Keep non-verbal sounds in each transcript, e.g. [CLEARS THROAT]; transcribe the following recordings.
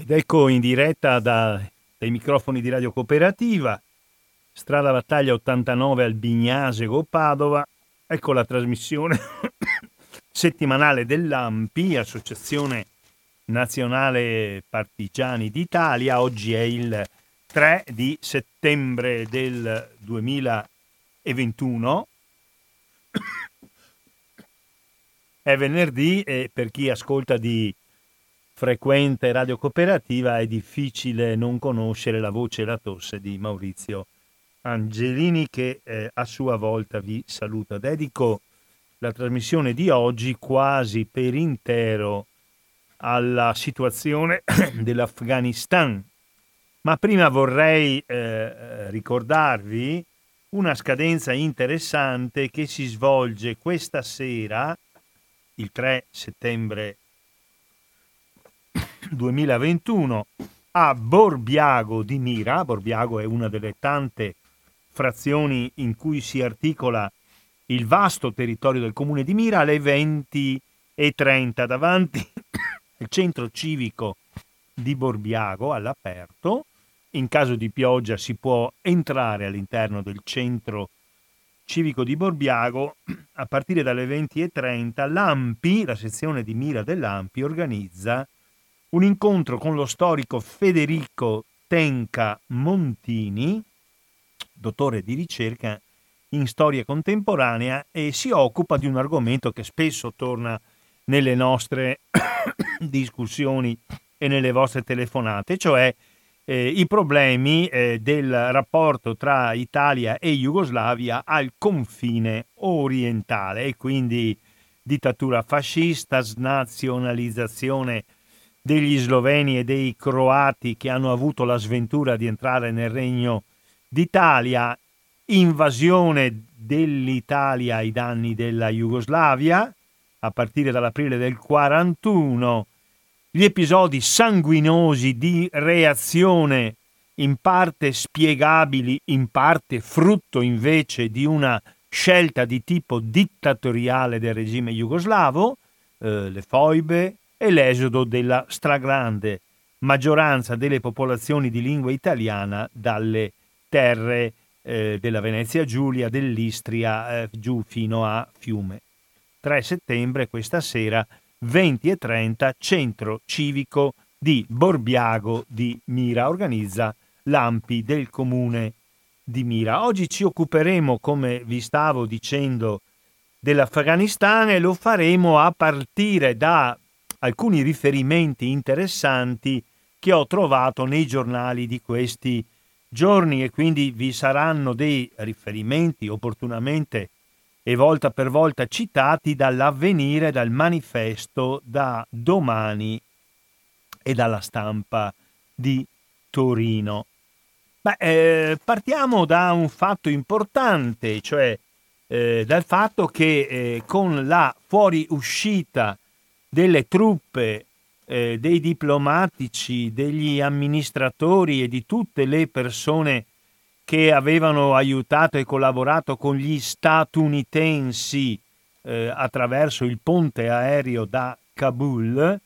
Ed ecco in diretta da, dai microfoni di Radio Cooperativa, strada Battaglia 89 al Bignasego, Padova. Ecco la trasmissione [COUGHS] settimanale dell'AMPI, Associazione Nazionale Partigiani d'Italia. Oggi è il 3 di settembre del 2021. [COUGHS] È venerdì e per chi ascolta di frequente radio cooperativa è difficile non conoscere la voce e la tosse di Maurizio Angelini che eh, a sua volta vi saluta. Dedico la trasmissione di oggi quasi per intero alla situazione [COUGHS] dell'Afghanistan. Ma prima vorrei eh, ricordarvi una scadenza interessante che si svolge questa sera, il 3 settembre 2021 a Borbiago di Mira. Borbiago è una delle tante frazioni in cui si articola il vasto territorio del comune di Mira alle 20 e 30 davanti [COUGHS] al centro civico di Borbiago all'aperto. In caso di pioggia si può entrare all'interno del centro civico di Borbiago a partire dalle 20 e 30. L'AMPI, la sezione di Mira dell'AMPI, organizza un incontro con lo storico Federico Tenca Montini, dottore di ricerca in storia contemporanea e si occupa di un argomento che spesso torna nelle nostre [COUGHS] discussioni e nelle vostre telefonate, cioè eh, i problemi eh, del rapporto tra Italia e Jugoslavia al confine orientale e quindi dittatura fascista, snazionalizzazione degli sloveni e dei croati che hanno avuto la sventura di entrare nel regno d'Italia, invasione dell'Italia ai danni della Jugoslavia a partire dall'aprile del 41, gli episodi sanguinosi di reazione in parte spiegabili, in parte frutto invece di una scelta di tipo dittatoriale del regime jugoslavo, eh, le foibe, e l'esodo della stragrande maggioranza delle popolazioni di lingua italiana dalle terre eh, della Venezia Giulia, dell'Istria, eh, giù fino a Fiume. 3 settembre, questa sera, 20 e 30, centro civico di Borbiago di Mira, organizza l'AMPI del comune di Mira. Oggi ci occuperemo, come vi stavo dicendo, dell'Afghanistan e lo faremo a partire da alcuni riferimenti interessanti che ho trovato nei giornali di questi giorni e quindi vi saranno dei riferimenti opportunamente e volta per volta citati dall'avvenire, dal manifesto, da domani e dalla stampa di Torino. Beh, eh, partiamo da un fatto importante, cioè eh, dal fatto che eh, con la fuoriuscita delle truppe, eh, dei diplomatici, degli amministratori e di tutte le persone che avevano aiutato e collaborato con gli statunitensi eh, attraverso il ponte aereo da Kabul,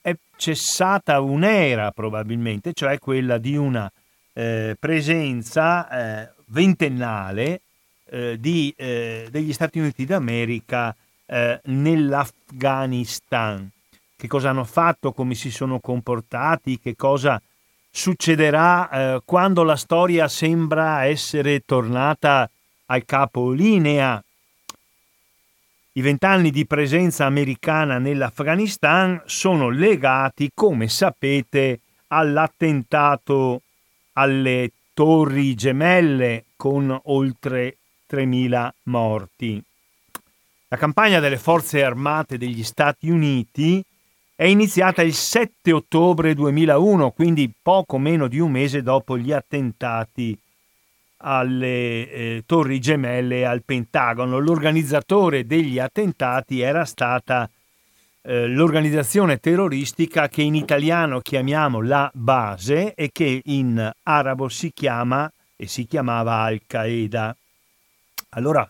è cessata un'era probabilmente, cioè quella di una eh, presenza eh, ventennale eh, di, eh, degli Stati Uniti d'America eh, nell'Afghanistan. Che cosa hanno fatto, come si sono comportati, che cosa succederà eh, quando la storia sembra essere tornata al capolinea. I vent'anni di presenza americana nell'Afghanistan sono legati, come sapete, all'attentato alle torri gemelle con oltre 3.000 morti. La campagna delle forze armate degli Stati Uniti è iniziata il 7 ottobre 2001, quindi poco meno di un mese dopo gli attentati alle eh, torri gemelle al Pentagono. L'organizzatore degli attentati era stata eh, l'organizzazione terroristica che in italiano chiamiamo la base e che in arabo si chiama e si chiamava Al-Qaeda. Allora,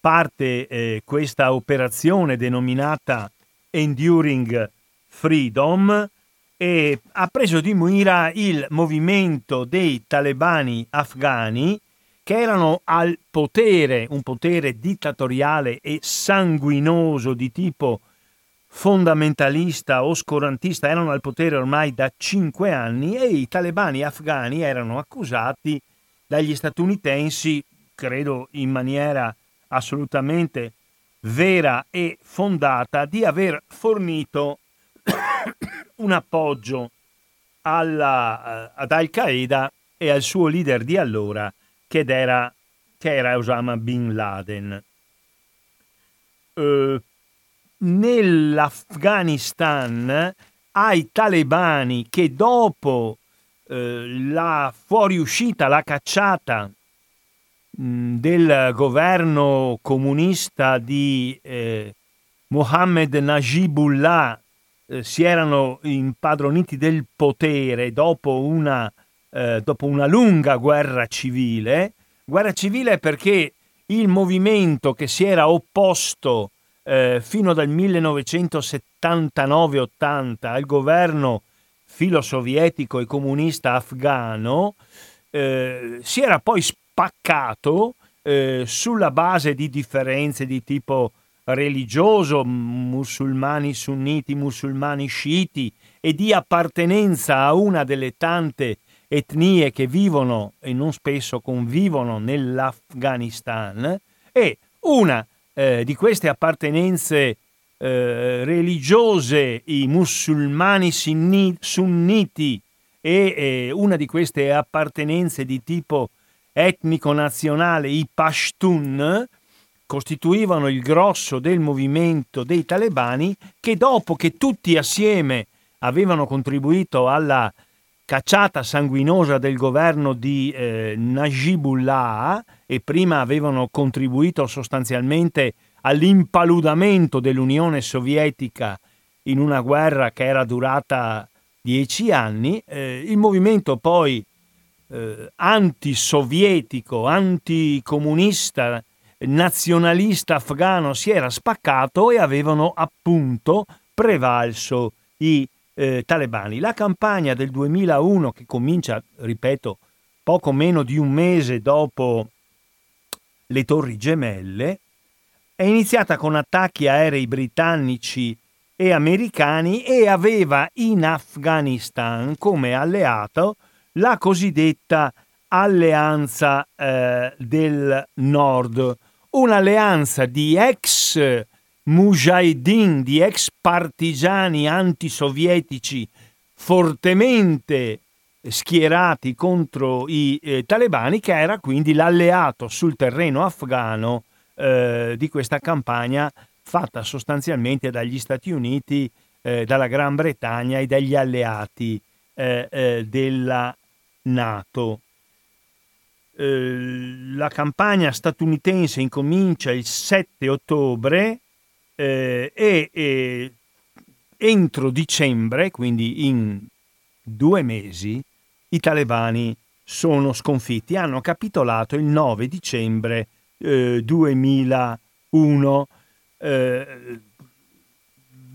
parte eh, questa operazione denominata Enduring Freedom e ha preso di mira il movimento dei talebani afghani che erano al potere, un potere dittatoriale e sanguinoso di tipo fondamentalista, oscurantista, erano al potere ormai da cinque anni e i talebani afghani erano accusati dagli statunitensi, credo in maniera assolutamente vera e fondata, di aver fornito [COUGHS] un appoggio alla, eh, ad Al-Qaeda e al suo leader di allora, che era, che era Osama Bin Laden. Uh, nell'Afghanistan ai talebani che dopo eh, la fuoriuscita, la cacciata del governo comunista di eh, Mohammed Najibullah eh, si erano impadroniti del potere dopo una, eh, dopo una lunga guerra civile, guerra civile perché il movimento che si era opposto eh, fino dal 1979-80 al governo filosovietico e comunista afghano, eh, si era poi spaccato eh, sulla base di differenze di tipo religioso, musulmani sunniti, musulmani sciiti e di appartenenza a una delle tante etnie che vivono e non spesso convivono nell'Afghanistan e una eh, di queste appartenenze eh, religiose, i musulmani sunniti e eh, una di queste appartenenze di tipo etnico-nazionale, i Pashtun, costituivano il grosso del movimento dei talebani che dopo che tutti assieme avevano contribuito alla cacciata sanguinosa del governo di eh, Najibullah e prima avevano contribuito sostanzialmente all'impaludamento dell'Unione Sovietica in una guerra che era durata dieci anni, eh, il movimento poi eh, antisovietico, anticomunista, nazionalista afghano si era spaccato e avevano appunto prevalso i eh, talebani. La campagna del 2001 che comincia, ripeto, poco meno di un mese dopo le torri gemelle, è iniziata con attacchi aerei britannici e americani e aveva in Afghanistan come alleato la cosiddetta Alleanza eh, del Nord, un'alleanza di ex mujahideen, di ex partigiani antisovietici fortemente schierati contro i eh, talebani, che era quindi l'alleato sul terreno afghano eh, di questa campagna fatta sostanzialmente dagli Stati Uniti, eh, dalla Gran Bretagna e dagli alleati eh, eh, della Nato. Eh, la campagna statunitense incomincia il 7 ottobre e, e entro dicembre, quindi in due mesi, i talebani sono sconfitti. Hanno capitolato il 9 dicembre eh, 2001. Eh,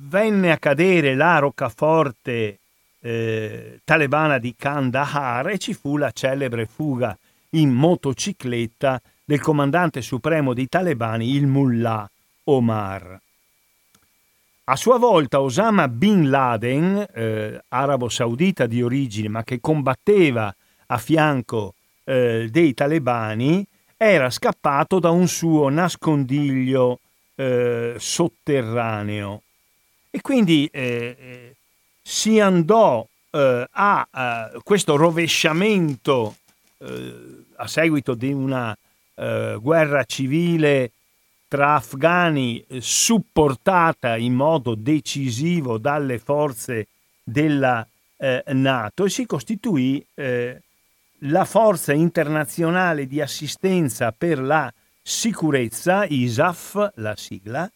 venne a cadere la roccaforte eh, talebana di Kandahar e ci fu la celebre fuga in motocicletta del comandante supremo dei talebani, il mullah Omar. A sua volta Osama Bin Laden, eh, arabo saudita di origine ma che combatteva a fianco eh, dei talebani, era scappato da un suo nascondiglio eh, sotterraneo e quindi eh, eh, si andò eh, a, a, questo rovesciamento a seguito di una guerra civile tra afghani eh, supportata in modo decisivo dalle forze della eh, Nato e si costituì eh, la forza internazionale di assistenza per la sicurezza, ISAF, la sigla,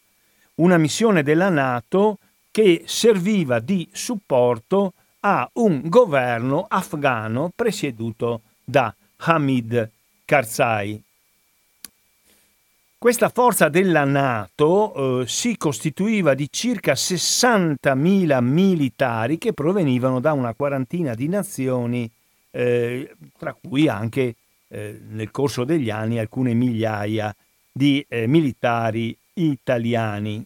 una missione della Nato che serviva di supporto a un governo afghano presieduto da Hamid Karzai. Questa forza della Nato eh, si costituiva di circa 60.000 militari che provenivano da una quarantina di nazioni, eh, tra cui anche eh, nel corso degli anni alcune migliaia di eh, militari italiani.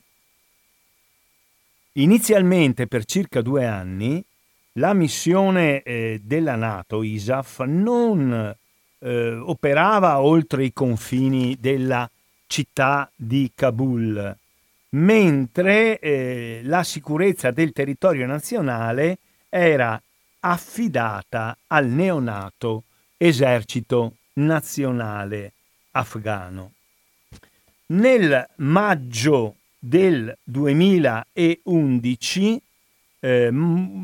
Inizialmente per circa due anni la missione eh, della Nato, ISAF, non eh, operava oltre i confini della città di Kabul, mentre eh, la sicurezza del territorio nazionale era affidata al neonato esercito nazionale afghano. Nel maggio del 2011 eh,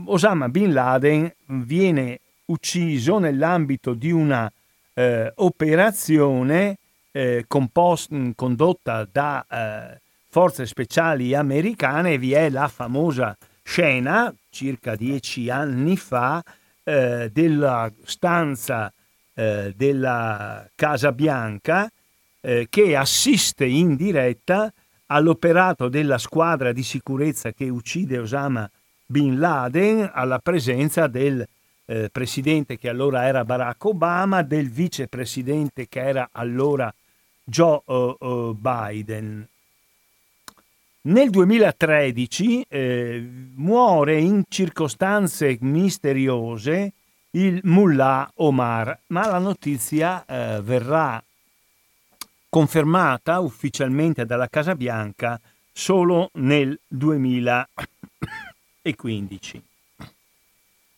Osama Bin Laden viene ucciso nell'ambito di una eh, operazione eh, compost- condotta da eh, forze speciali americane. Vi è la famosa scena, circa dieci anni fa, eh, della stanza eh, della Casa Bianca che assiste in diretta all'operato della squadra di sicurezza che uccide Osama Bin Laden alla presenza del eh, presidente che allora era Barack Obama, del vicepresidente che era allora Joe uh, uh, Biden. Nel 2013 eh, muore in circostanze misteriose il mullah Omar, ma la notizia eh, verrà confermata ufficialmente dalla Casa Bianca solo nel 2015.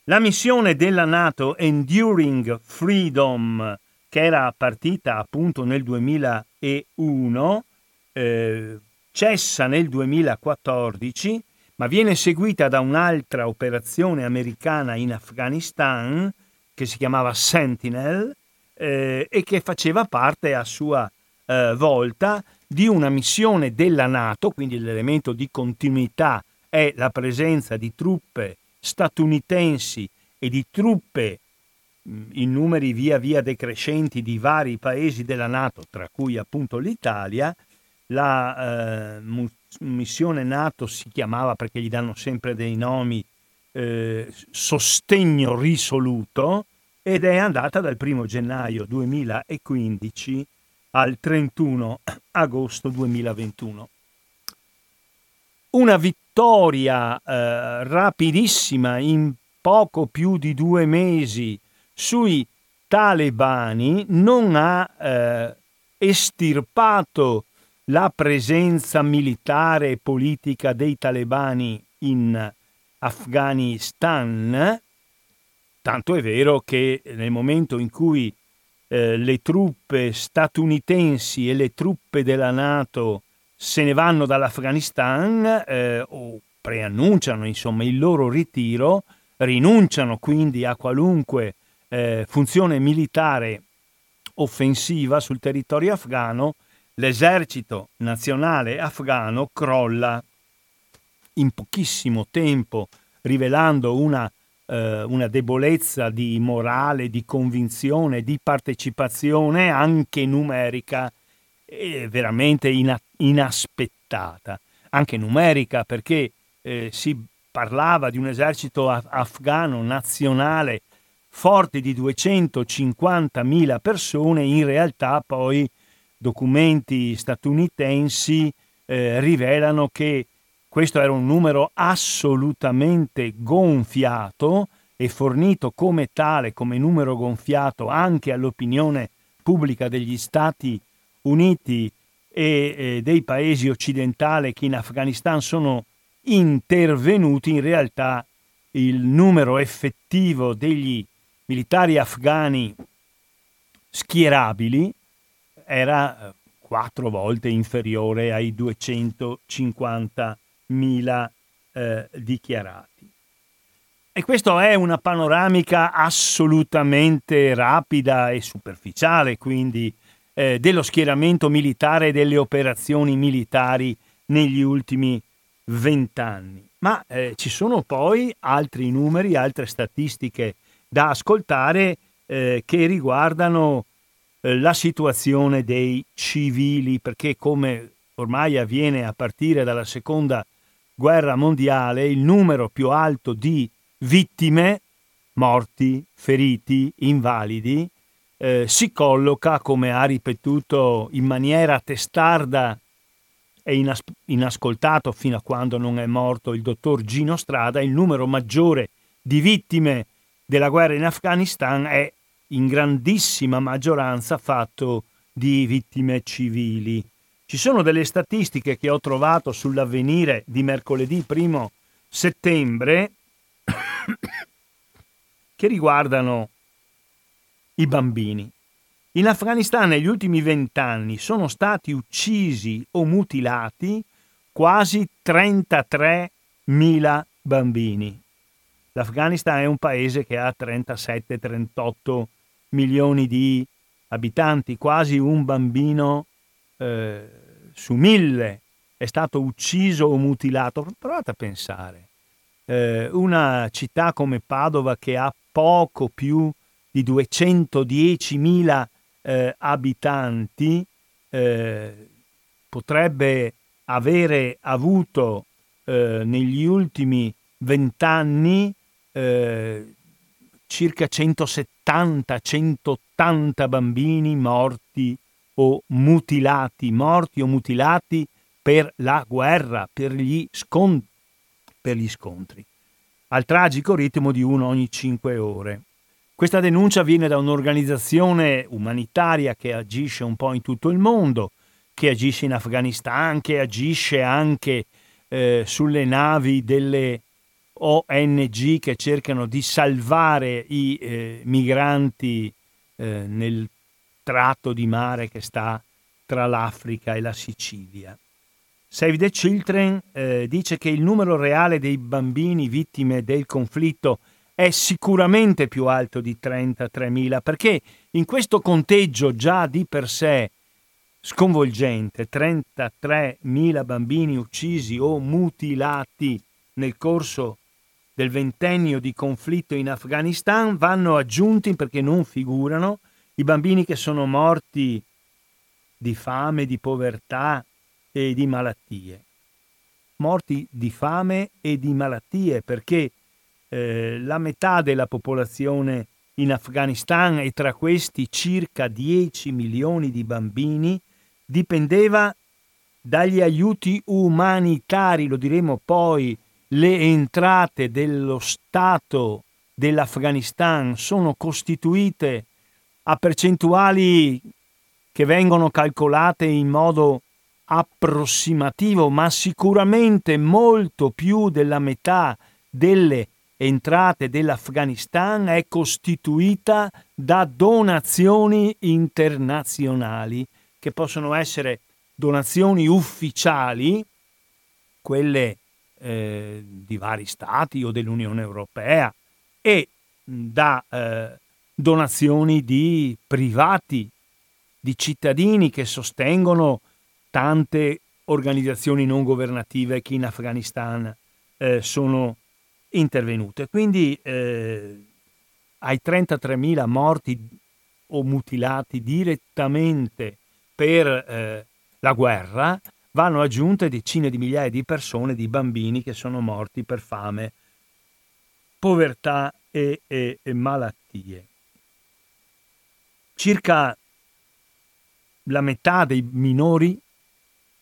La missione della Nato Enduring Freedom, che era partita appunto nel 2001, eh, cessa nel 2014, ma viene seguita da un'altra operazione americana in Afghanistan che si chiamava Sentinel eh, e che faceva parte a sua eh, volta di una missione della Nato, quindi l'elemento di continuità è la presenza di truppe statunitensi e di truppe in numeri via via decrescenti di vari paesi della Nato, tra cui appunto l'Italia, la eh, missione NATO si chiamava perché gli danno sempre dei nomi eh, sostegno risoluto ed è andata dal 1 gennaio 2015 al 31 agosto 2021 una vittoria eh, rapidissima in poco più di due mesi sui talebani non ha eh, estirpato la presenza militare e politica dei talebani in Afghanistan, tanto è vero che nel momento in cui eh, le truppe statunitensi e le truppe della Nato se ne vanno dall'Afghanistan eh, o preannunciano insomma il loro ritiro, rinunciano quindi a qualunque eh, funzione militare offensiva sul territorio afghano, l'esercito nazionale afghano crolla in pochissimo tempo, rivelando una, eh, una debolezza di morale, di convinzione, di partecipazione anche numerica veramente ina- inaspettata, anche numerica, perché eh, si parlava di un esercito af- afgano nazionale forte di 250.000 persone, in realtà poi documenti statunitensi eh, rivelano che questo era un numero assolutamente gonfiato e fornito come tale, come numero gonfiato anche all'opinione pubblica degli Stati Uniti e dei paesi occidentali che in Afghanistan sono intervenuti, in realtà il numero effettivo degli militari afghani schierabili era eh, quattro volte inferiore ai 250.000 eh, dichiarati. E questa è una panoramica assolutamente rapida e superficiale, quindi eh, dello schieramento militare e delle operazioni militari negli ultimi vent'anni. Ma eh, ci sono poi altri numeri, altre statistiche da ascoltare eh, che riguardano eh, la situazione dei civili, perché come ormai avviene a partire dalla seconda guerra mondiale, il numero più alto di vittime, morti, feriti, invalidi, eh, si colloca, come ha ripetuto in maniera testarda e inas- inascoltato fino a quando non è morto il dottor Gino Strada, il numero maggiore di vittime della guerra in Afghanistan è in grandissima maggioranza fatto di vittime civili. Ci sono delle statistiche che ho trovato sull'avvenire di mercoledì 1 settembre [COUGHS] che riguardano i bambini. In Afghanistan negli ultimi vent'anni sono stati uccisi o mutilati quasi 33.000 bambini. L'Afghanistan è un paese che ha 37-38 milioni di abitanti, quasi un bambino eh, su mille è stato ucciso o mutilato. Provate a pensare. Eh, una città come Padova che ha poco più di 210.000 eh, abitanti eh, potrebbe avere avuto eh, negli ultimi vent'anni eh, circa 170-180 bambini morti o mutilati, morti o mutilati per la guerra, per gli, scont- per gli scontri, al tragico ritmo di uno ogni cinque ore. Questa denuncia viene da un'organizzazione umanitaria che agisce un po' in tutto il mondo, che agisce in Afghanistan, che agisce anche eh, sulle navi delle ONG che cercano di salvare i eh, migranti eh, nel tratto di mare che sta tra l'Africa e la Sicilia. Save the Children eh, dice che il numero reale dei bambini vittime del conflitto è sicuramente più alto di 33.000 perché in questo conteggio già di per sé sconvolgente, 33.000 bambini uccisi o mutilati nel corso del ventennio di conflitto in Afghanistan vanno aggiunti perché non figurano i bambini che sono morti di fame, di povertà e di malattie. Morti di fame e di malattie perché eh, la metà della popolazione in Afghanistan e tra questi circa 10 milioni di bambini dipendeva dagli aiuti umanitari, lo diremo poi, le entrate dello Stato dell'Afghanistan sono costituite a percentuali che vengono calcolate in modo approssimativo, ma sicuramente molto più della metà delle entrate dell'Afghanistan è costituita da donazioni internazionali, che possono essere donazioni ufficiali, quelle eh, di vari stati o dell'Unione Europea e da eh, donazioni di privati, di cittadini che sostengono tante organizzazioni non governative che in Afghanistan eh, sono intervenute. Quindi eh, ai 33.000 morti o mutilati direttamente per eh, la guerra, vanno aggiunte decine di migliaia di persone, di bambini che sono morti per fame, povertà e, e, e malattie. Circa la metà dei minori,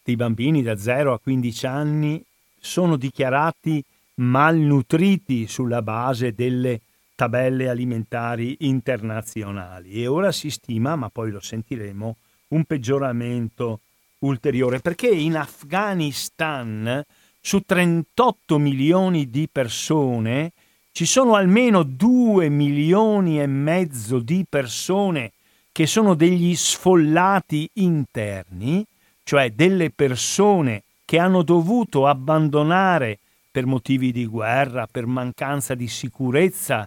dei bambini da 0 a 15 anni, sono dichiarati malnutriti sulla base delle tabelle alimentari internazionali. E ora si stima, ma poi lo sentiremo, un peggioramento ulteriore, perché in Afghanistan su 38 milioni di persone ci sono almeno 2 milioni e mezzo di persone che sono degli sfollati interni, cioè delle persone che hanno dovuto abbandonare per motivi di guerra, per mancanza di sicurezza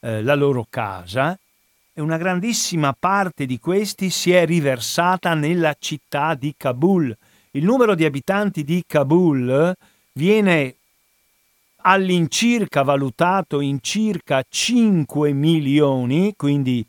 eh, la loro casa e una grandissima parte di questi si è riversata nella città di Kabul. Il numero di abitanti di Kabul viene all'incirca valutato in circa 5 milioni, quindi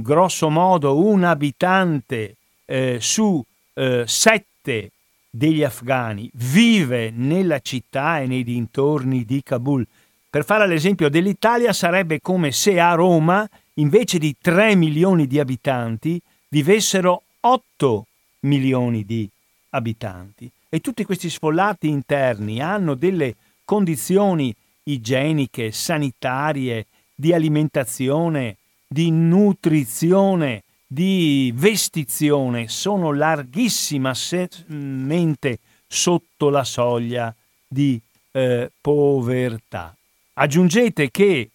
grosso modo un abitante eh, su eh, sette degli afghani vive nella città e nei dintorni di Kabul. Per fare l'esempio dell'Italia sarebbe come se a Roma, invece di 3 milioni di abitanti, vivessero 8 milioni di abitanti. E tutti questi sfollati interni hanno delle condizioni igieniche, sanitarie, di alimentazione, di nutrizione, di vestizione sono larghissimamente sotto la soglia di eh, povertà. Aggiungete che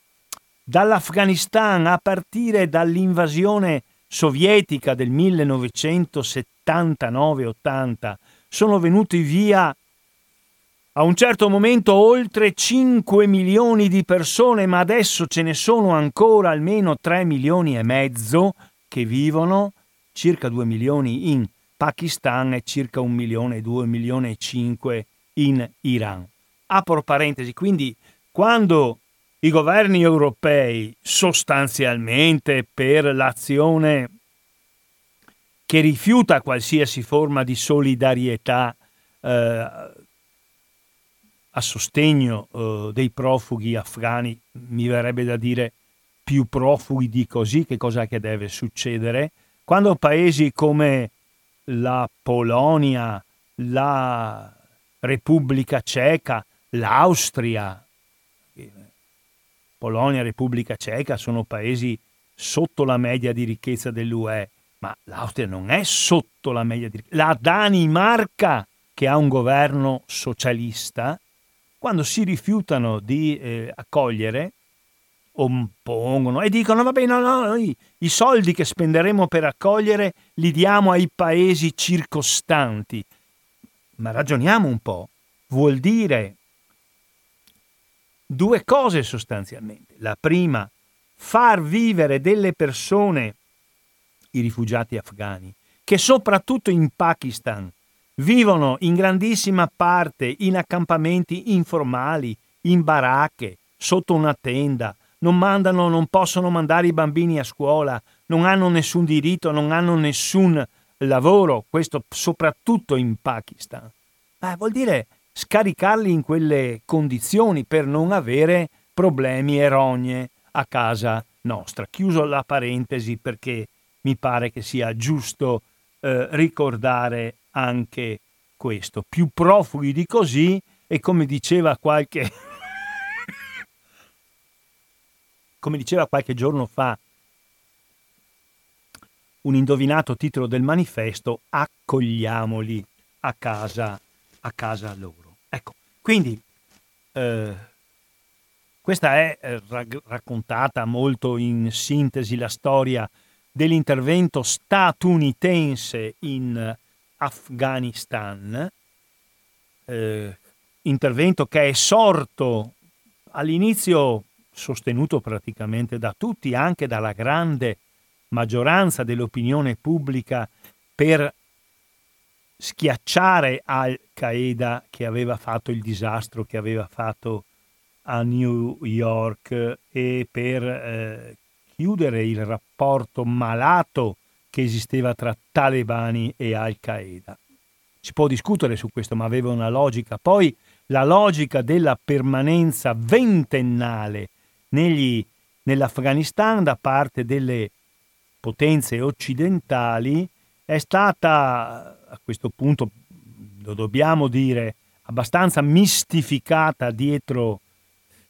dall'Afghanistan a partire dall'invasione sovietica del 1979-80 sono venuti via a un certo momento oltre 5 milioni di persone, ma adesso ce ne sono ancora almeno 3 milioni e mezzo che vivono, circa 2 milioni in Pakistan e circa 1 milione, 2 milioni e 5 in Iran. Apro parentesi, quindi quando i governi europei sostanzialmente per l'azione che rifiuta qualsiasi forma di solidarietà eh, a sostegno eh, dei profughi afghani, mi verrebbe da dire più profughi di così, che cosa che deve succedere? Quando paesi come la Polonia, la Repubblica Ceca, l'Austria, Polonia e Repubblica Ceca sono paesi sotto la media di ricchezza dell'UE, ma l'Austria non è sotto la media di ricchezza. La Danimarca, che ha un governo socialista, quando si rifiutano di eh, accogliere oppongono e dicono va bene, no, no, noi i soldi che spenderemo per accogliere li diamo ai paesi circostanti. Ma ragioniamo un po', vuol dire due cose sostanzialmente. La prima, far vivere delle persone, i rifugiati afghani, che soprattutto in Pakistan vivono in grandissima parte in accampamenti informali, in baracche, sotto una tenda, non mandano, non possono mandare i bambini a scuola, non hanno nessun diritto, non hanno nessun lavoro, questo soprattutto in Pakistan. Eh, vuol dire scaricarli in quelle condizioni per non avere problemi e rogne a casa nostra. Chiuso la parentesi perché mi pare che sia giusto eh, ricordare anche questo. Più profughi di così e come diceva qualche [LAUGHS] come diceva qualche giorno fa un indovinato titolo del manifesto, accogliamoli a casa, a casa loro. Ecco, quindi eh, questa è eh, raccontata molto in sintesi la storia dell'intervento statunitense in Afghanistan, eh, intervento che è sorto all'inizio sostenuto praticamente da tutti, anche dalla grande maggioranza dell'opinione pubblica, per schiacciare Al-Qaeda che aveva fatto il disastro che aveva fatto a New York e per eh, chiudere il rapporto malato che esisteva tra talebani e Al-Qaeda. Si può discutere su questo, ma aveva una logica. Poi la logica della permanenza ventennale negli, nell'Afghanistan da parte delle potenze occidentali è stata, a questo punto lo dobbiamo dire, abbastanza mistificata dietro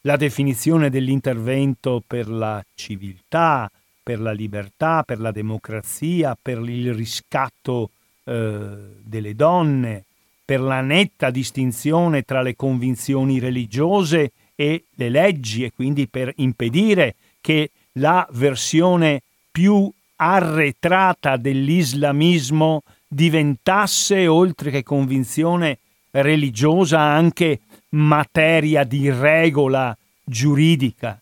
la definizione dell'intervento per la civiltà, per la libertà, per la democrazia, per il riscatto eh, delle donne, per la netta distinzione tra le convinzioni religiose e le leggi e quindi per impedire che la versione più arretrata dell'islamismo diventasse, oltre che convinzione religiosa, anche materia di regola giuridica.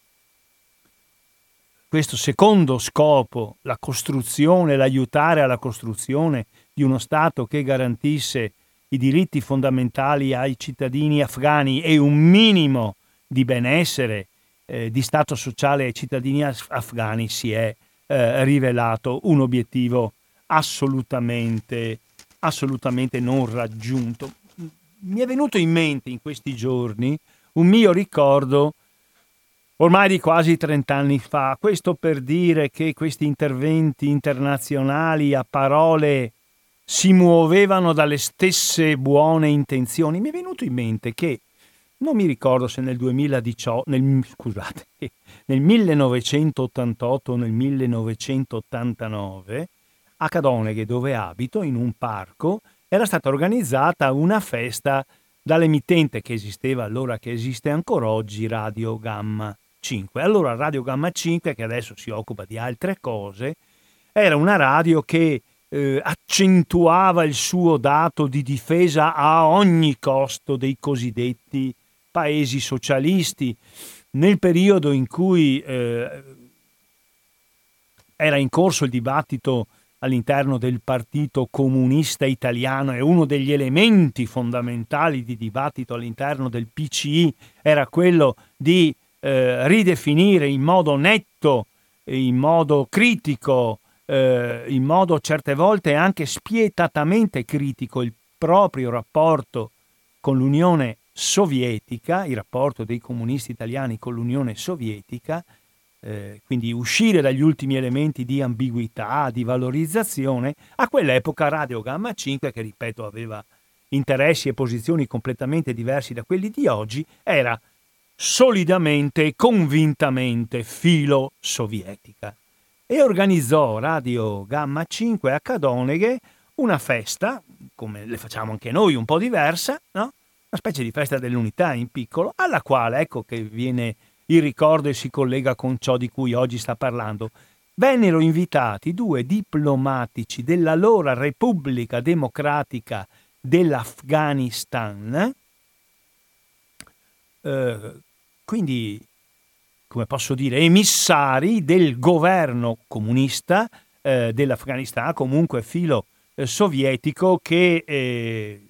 Questo secondo scopo, la costruzione, l'aiutare alla costruzione di uno Stato che garantisse i diritti fondamentali ai cittadini afghani e un minimo di benessere, eh, di stato sociale ai cittadini af- afghani si è eh, rivelato un obiettivo assolutamente, assolutamente non raggiunto. Mi è venuto in mente in questi giorni un mio ricordo ormai di quasi 30 anni fa, questo per dire che questi interventi internazionali a parole si muovevano dalle stesse buone intenzioni. Mi è venuto in mente che non mi ricordo se nel 2018, nel, scusate, [LAUGHS] nel 1988 o nel 1989, a Cadoneghe, dove abito, in un parco, era stata organizzata una festa dall'emittente che esisteva allora, che esiste ancora oggi, Radio Gamma 5. Allora Radio Gamma 5, che adesso si occupa di altre cose, era una radio che eh, accentuava il suo dato di difesa a ogni costo dei cosiddetti paesi socialisti, nel periodo in cui eh, era in corso il dibattito all'interno del Partito Comunista Italiano e uno degli elementi fondamentali di dibattito all'interno del PCI era quello di eh, ridefinire in modo netto, in modo critico, eh, in modo certe volte anche spietatamente critico il proprio rapporto con l'Unione sovietica, il rapporto dei comunisti italiani con l'Unione sovietica, eh, quindi uscire dagli ultimi elementi di ambiguità, di valorizzazione, a quell'epoca Radio Gamma 5, che ripeto aveva interessi e posizioni completamente diversi da quelli di oggi, era solidamente e convintamente filo sovietica e organizzò Radio Gamma 5 a Cadoneghe una festa, come le facciamo anche noi, un po' diversa, no? una specie di festa dell'unità in piccolo, alla quale ecco che viene il ricordo e si collega con ciò di cui oggi sta parlando. Vennero invitati due diplomatici dell'allora Repubblica Democratica dell'Afghanistan, eh, quindi, come posso dire, emissari del governo comunista eh, dell'Afghanistan, comunque filo eh, sovietico, che eh,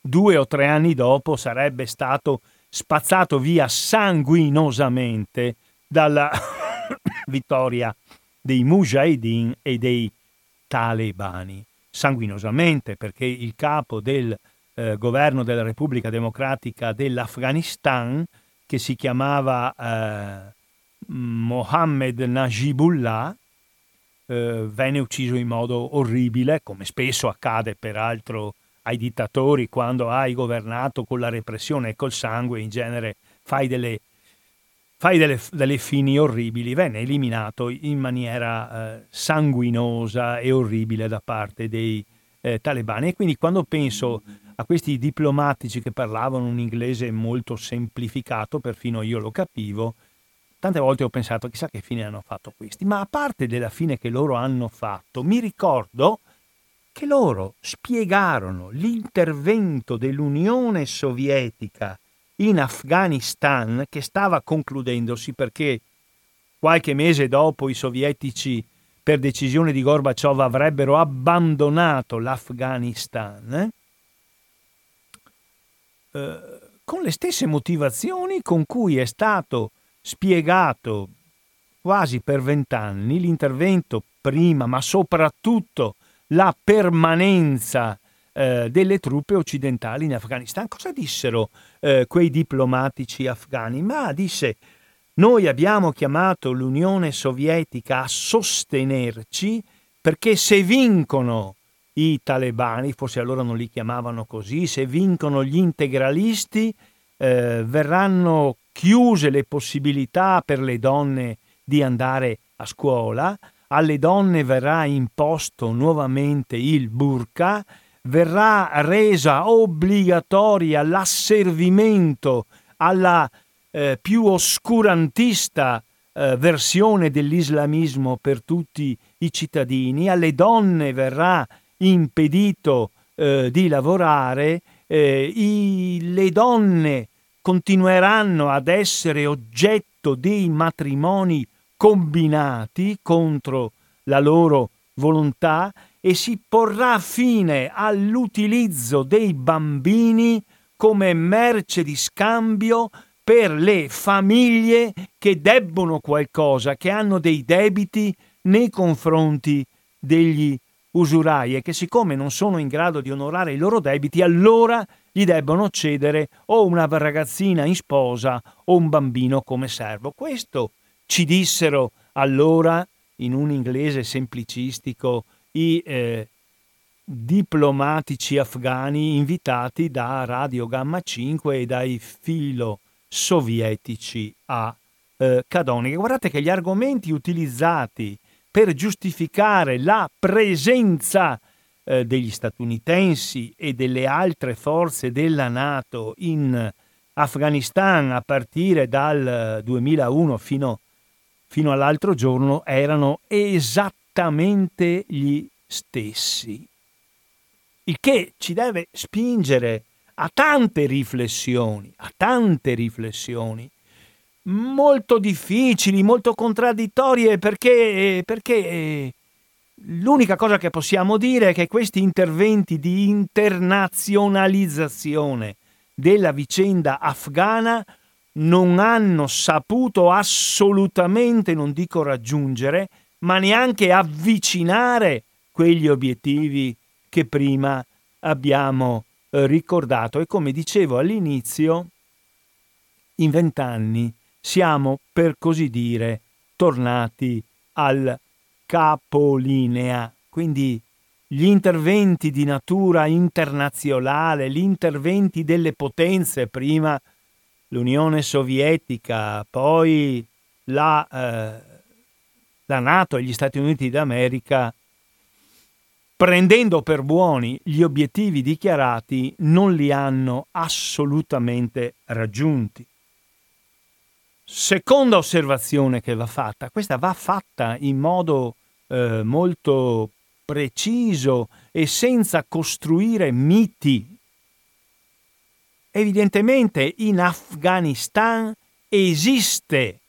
due o tre anni dopo sarebbe stato spazzato via sanguinosamente dalla [COUGHS] vittoria dei mujahideen e dei talebani. Sanguinosamente perché il capo del eh, governo della Repubblica Democratica dell'Afghanistan, che si chiamava eh, Mohammed Najibullah, eh, venne ucciso in modo orribile, come spesso accade peraltro ai dittatori quando hai governato con la repressione e col sangue, in genere fai delle, fai delle, delle fini orribili, venne eliminato in maniera eh, sanguinosa e orribile da parte dei eh, talebani. E quindi quando penso a questi diplomatici che parlavano un inglese molto semplificato, perfino io lo capivo, tante volte ho pensato chissà che fine hanno fatto questi, ma a parte della fine che loro hanno fatto, mi ricordo che loro spiegarono l'intervento dell'Unione Sovietica in Afghanistan che stava concludendosi perché qualche mese dopo i sovietici per decisione di Gorbaciov avrebbero abbandonato l'Afghanistan eh? Con le stesse motivazioni con cui è stato spiegato quasi per vent'anni l'intervento prima ma soprattutto la permanenza eh, delle truppe occidentali in Afghanistan. Cosa dissero eh, quei diplomatici afghani? Ma disse, noi abbiamo chiamato l'Unione Sovietica a sostenerci perché se vincono i talebani, forse allora non li chiamavano così, se vincono gli integralisti, eh, verranno chiuse le possibilità per le donne di andare a scuola, alle donne verrà imposto nuovamente il burqa, verrà resa obbligatoria l'asservimento alla eh, più oscurantista eh, versione dell'islamismo per tutti i cittadini, alle donne verrà impedito eh, di lavorare, eh, i, le donne continueranno ad essere oggetto dei matrimoni combinati contro la loro volontà e si porrà fine all'utilizzo dei bambini come merce di scambio per le famiglie che debbono qualcosa, che hanno dei debiti nei confronti degli usurai e che siccome non sono in grado di onorare i loro debiti, allora gli debbono cedere o una ragazzina in sposa o un bambino come servo. Questo ci dissero allora, in un inglese semplicistico, i eh, diplomatici afghani invitati da Radio Gamma 5 e dai filo sovietici a eh, Cadonica. Guardate che gli argomenti utilizzati per giustificare la presenza eh, degli statunitensi e delle altre forze della Nato in Afghanistan a partire dal 2001 fino, fino all'altro giorno erano esattamente gli stessi. Il che ci deve spingere a tante riflessioni, a tante riflessioni molto difficili, molto contraddittorie, perché, perché l'unica cosa che possiamo dire è che questi interventi di internazionalizzazione della vicenda afghana non hanno saputo assolutamente, non dico raggiungere, ma neanche avvicinare quegli obiettivi che prima abbiamo eh, ricordato. E come dicevo all'inizio, in vent'anni siamo, per così dire, tornati al capolinea. Quindi gli interventi di natura internazionale, gli interventi delle potenze, prima l'Unione Sovietica, poi la, eh, la Nato e gli Stati Uniti d'America, prendendo per buoni gli obiettivi dichiarati, non li hanno assolutamente raggiunti. Seconda osservazione che va fatta, questa va fatta in modo eh, molto preciso e senza costruire miti. Evidentemente in Afghanistan esiste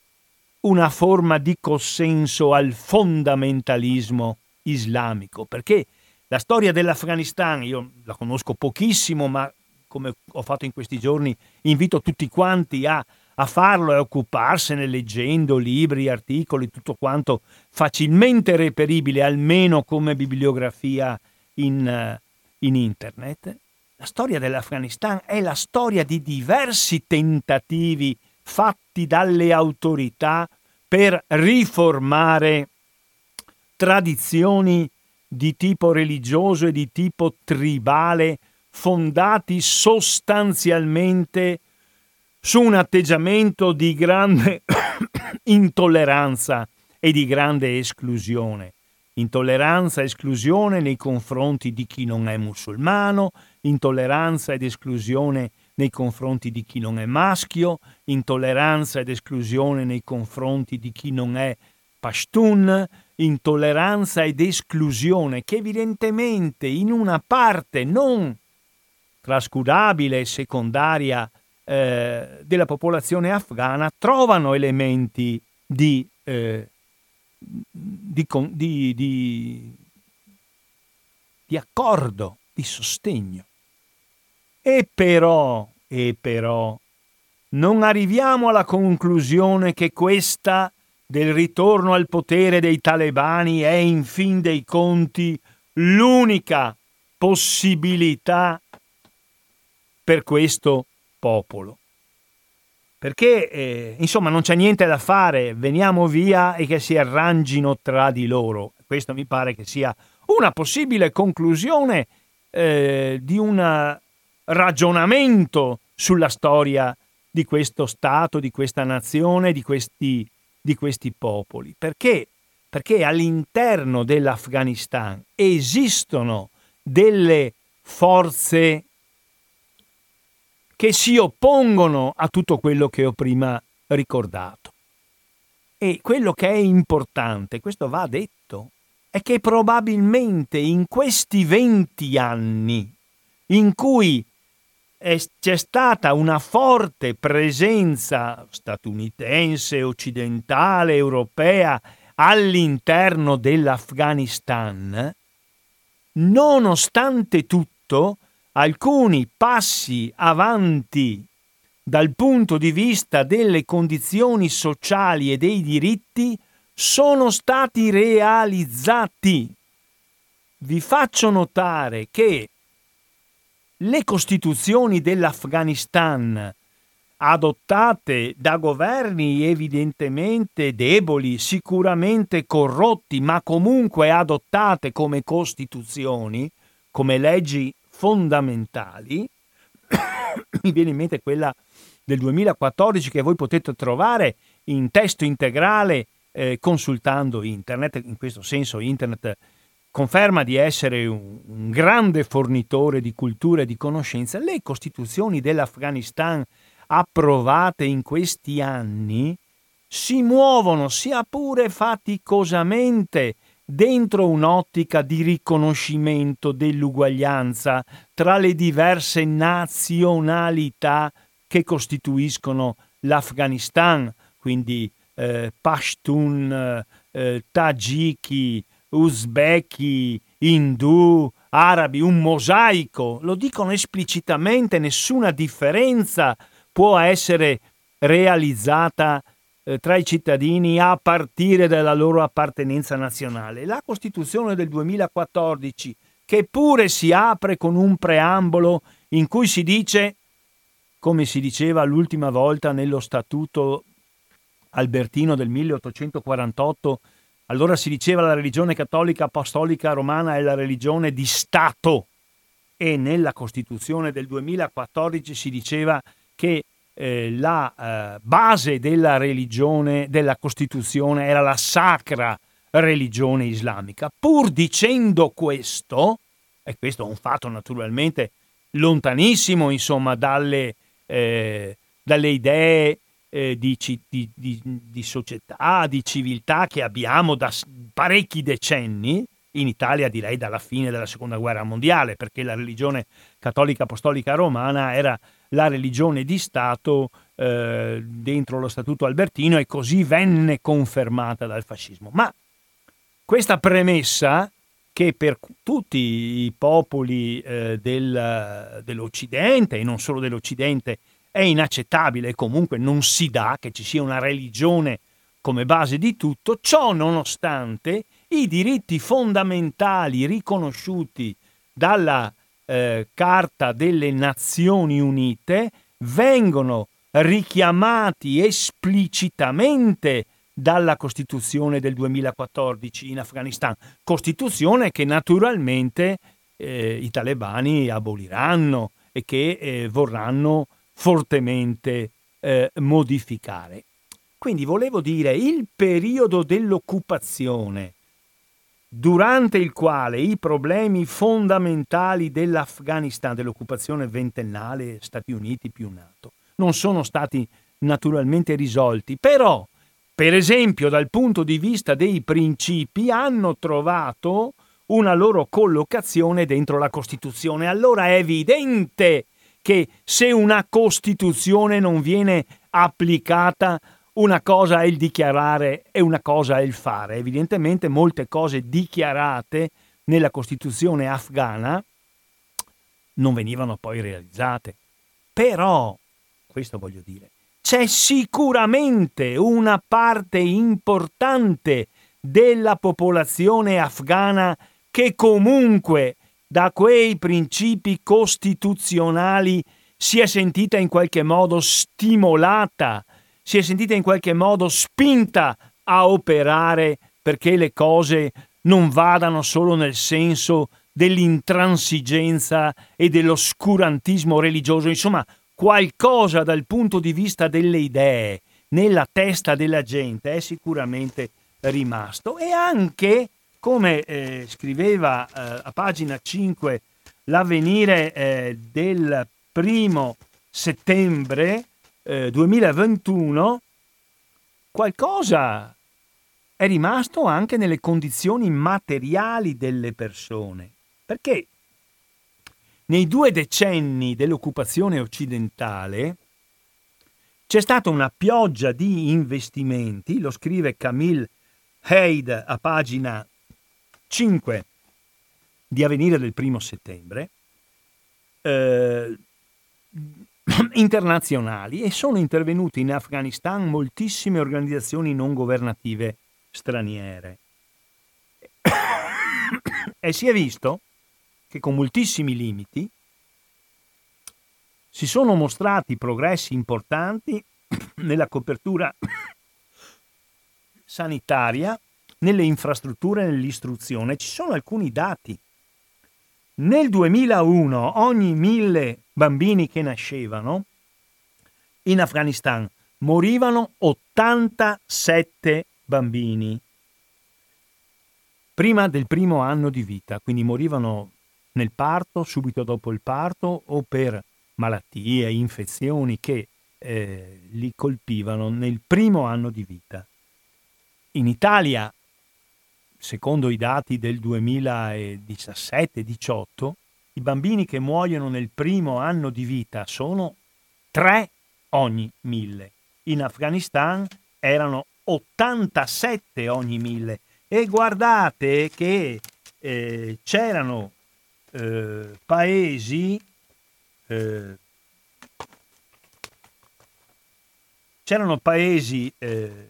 una forma di consenso al fondamentalismo islamico, perché la storia dell'Afghanistan, io la conosco pochissimo, ma come ho fatto in questi giorni, invito tutti quanti a, a farlo e occuparsene leggendo libri, articoli, tutto quanto facilmente reperibile, almeno come bibliografia in, in internet. La storia dell'Afghanistan è la storia di diversi tentativi fatti dalle autorità per riformare tradizioni di tipo religioso e di tipo tribale fondati sostanzialmente su un atteggiamento di grande [COUGHS] intolleranza e di grande esclusione. Intolleranza e esclusione nei confronti di chi non è musulmano, intolleranza ed esclusione nei confronti di chi non è maschio, intolleranza ed esclusione nei confronti di chi non è pashtun, intolleranza ed esclusione che evidentemente in una parte non trascurabile e secondaria eh, della popolazione afghana trovano elementi di, eh, di, di, di, accordo, di sostegno. E però, e però, non arriviamo alla conclusione che questa del ritorno al potere dei talebani è in fin dei conti l'unica possibilità per questo popolo. Perché eh, insomma non c'è niente da fare, veniamo via e che si arrangino tra di loro. Questo mi pare che sia una possibile conclusione eh, di un ragionamento sulla storia di questo Stato, di questa nazione, di questi di questi popoli. Perché? Perché all'interno dell'Afghanistan esistono delle forze che si oppongono a tutto quello che ho prima ricordato. E quello che è importante, questo va detto, è che probabilmente in questi 20 anni in cui c'è stata una forte presenza statunitense, occidentale, europea all'interno dell'Afghanistan, nonostante tutto alcuni passi avanti dal punto di vista delle condizioni sociali e dei diritti sono stati realizzati. Vi faccio notare che le costituzioni dell'Afghanistan adottate da governi evidentemente deboli, sicuramente corrotti, ma comunque adottate come costituzioni, come leggi fondamentali, [COUGHS] mi viene in mente quella del 2014 che voi potete trovare in testo integrale eh, consultando internet, in questo senso internet conferma di essere un, un grande fornitore di cultura e di conoscenza, le costituzioni dell'Afghanistan approvate in questi anni si muovono sia pure faticosamente dentro un'ottica di riconoscimento dell'uguaglianza tra le diverse nazionalità che costituiscono l'Afghanistan, quindi eh, Pashtun, eh, Tagiki, Uzbeki, Indù, Arabi, un mosaico, lo dicono esplicitamente, nessuna differenza può essere realizzata eh, tra i cittadini a partire dalla loro appartenenza nazionale. La Costituzione del 2014, che pure si apre con un preambolo in cui si dice, come si diceva l'ultima volta nello Statuto albertino del 1848, allora si diceva la religione cattolica apostolica romana è la religione di Stato e nella Costituzione del 2014 si diceva che eh, la eh, base della religione, della Costituzione, era la sacra religione islamica. Pur dicendo questo, e questo è un fatto naturalmente lontanissimo insomma dalle, eh, dalle idee eh, di, di, di, di, società, di civiltà che abbiamo da parecchi decenni, in Italia direi dalla fine della seconda guerra mondiale, perché la religione cattolica apostolica romana era la religione di Stato eh, dentro lo Statuto albertino e così venne confermata dal fascismo. Ma questa premessa che per tutti i popoli eh, del, dell'Occidente e non solo dell'Occidente è inaccettabile comunque non si dà che ci sia una religione come base di tutto, ciò nonostante i diritti fondamentali riconosciuti dalla eh, Carta delle Nazioni Unite vengono richiamati esplicitamente dalla Costituzione del 2014 in Afghanistan, Costituzione che naturalmente eh, i talebani aboliranno e che eh, vorranno fortemente eh, modificare. Quindi volevo dire, il periodo dell'occupazione, durante il quale i problemi fondamentali dell'Afghanistan, dell'occupazione ventennale Stati Uniti più NATO, non sono stati naturalmente risolti, però, per esempio, dal punto di vista dei principi, hanno trovato una loro collocazione dentro la Costituzione. Allora è evidente che se una Costituzione non viene applicata, una cosa è il dichiarare e una cosa è il fare. Evidentemente molte cose dichiarate nella Costituzione afghana non venivano poi realizzate. Però, questo voglio dire, c'è sicuramente una parte importante della popolazione afghana che comunque da quei principi costituzionali si è sentita in qualche modo stimolata, si è sentita in qualche modo spinta a operare perché le cose non vadano solo nel senso dell'intransigenza e dell'oscurantismo religioso, insomma qualcosa dal punto di vista delle idee nella testa della gente è sicuramente rimasto. E anche come eh, scriveva eh, a pagina 5 l'avvenire eh, del primo settembre 2021, eh, qualcosa è rimasto anche nelle condizioni materiali delle persone. Perché nei due decenni dell'occupazione occidentale c'è stata una pioggia di investimenti, lo scrive Camille Haid a pagina 5 di avvenire del primo settembre eh, [CLEARS THROAT] internazionali e sono intervenute in Afghanistan moltissime organizzazioni non governative straniere. e si è visto che con moltissimi limiti si sono mostrati progressi importanti [CLEARS THROAT] nella copertura [CLEARS THROAT] sanitaria, nelle infrastrutture nell'istruzione. Ci sono alcuni dati. Nel 2001 ogni mille bambini che nascevano in Afghanistan morivano 87 bambini prima del primo anno di vita, quindi morivano nel parto, subito dopo il parto o per malattie, infezioni che eh, li colpivano nel primo anno di vita. In Italia, secondo i dati del 2017-18, i bambini che muoiono nel primo anno di vita sono 3 ogni 1000. In Afghanistan erano 87 ogni 1000 e guardate che eh, c'erano eh, paesi eh, c'erano paesi eh,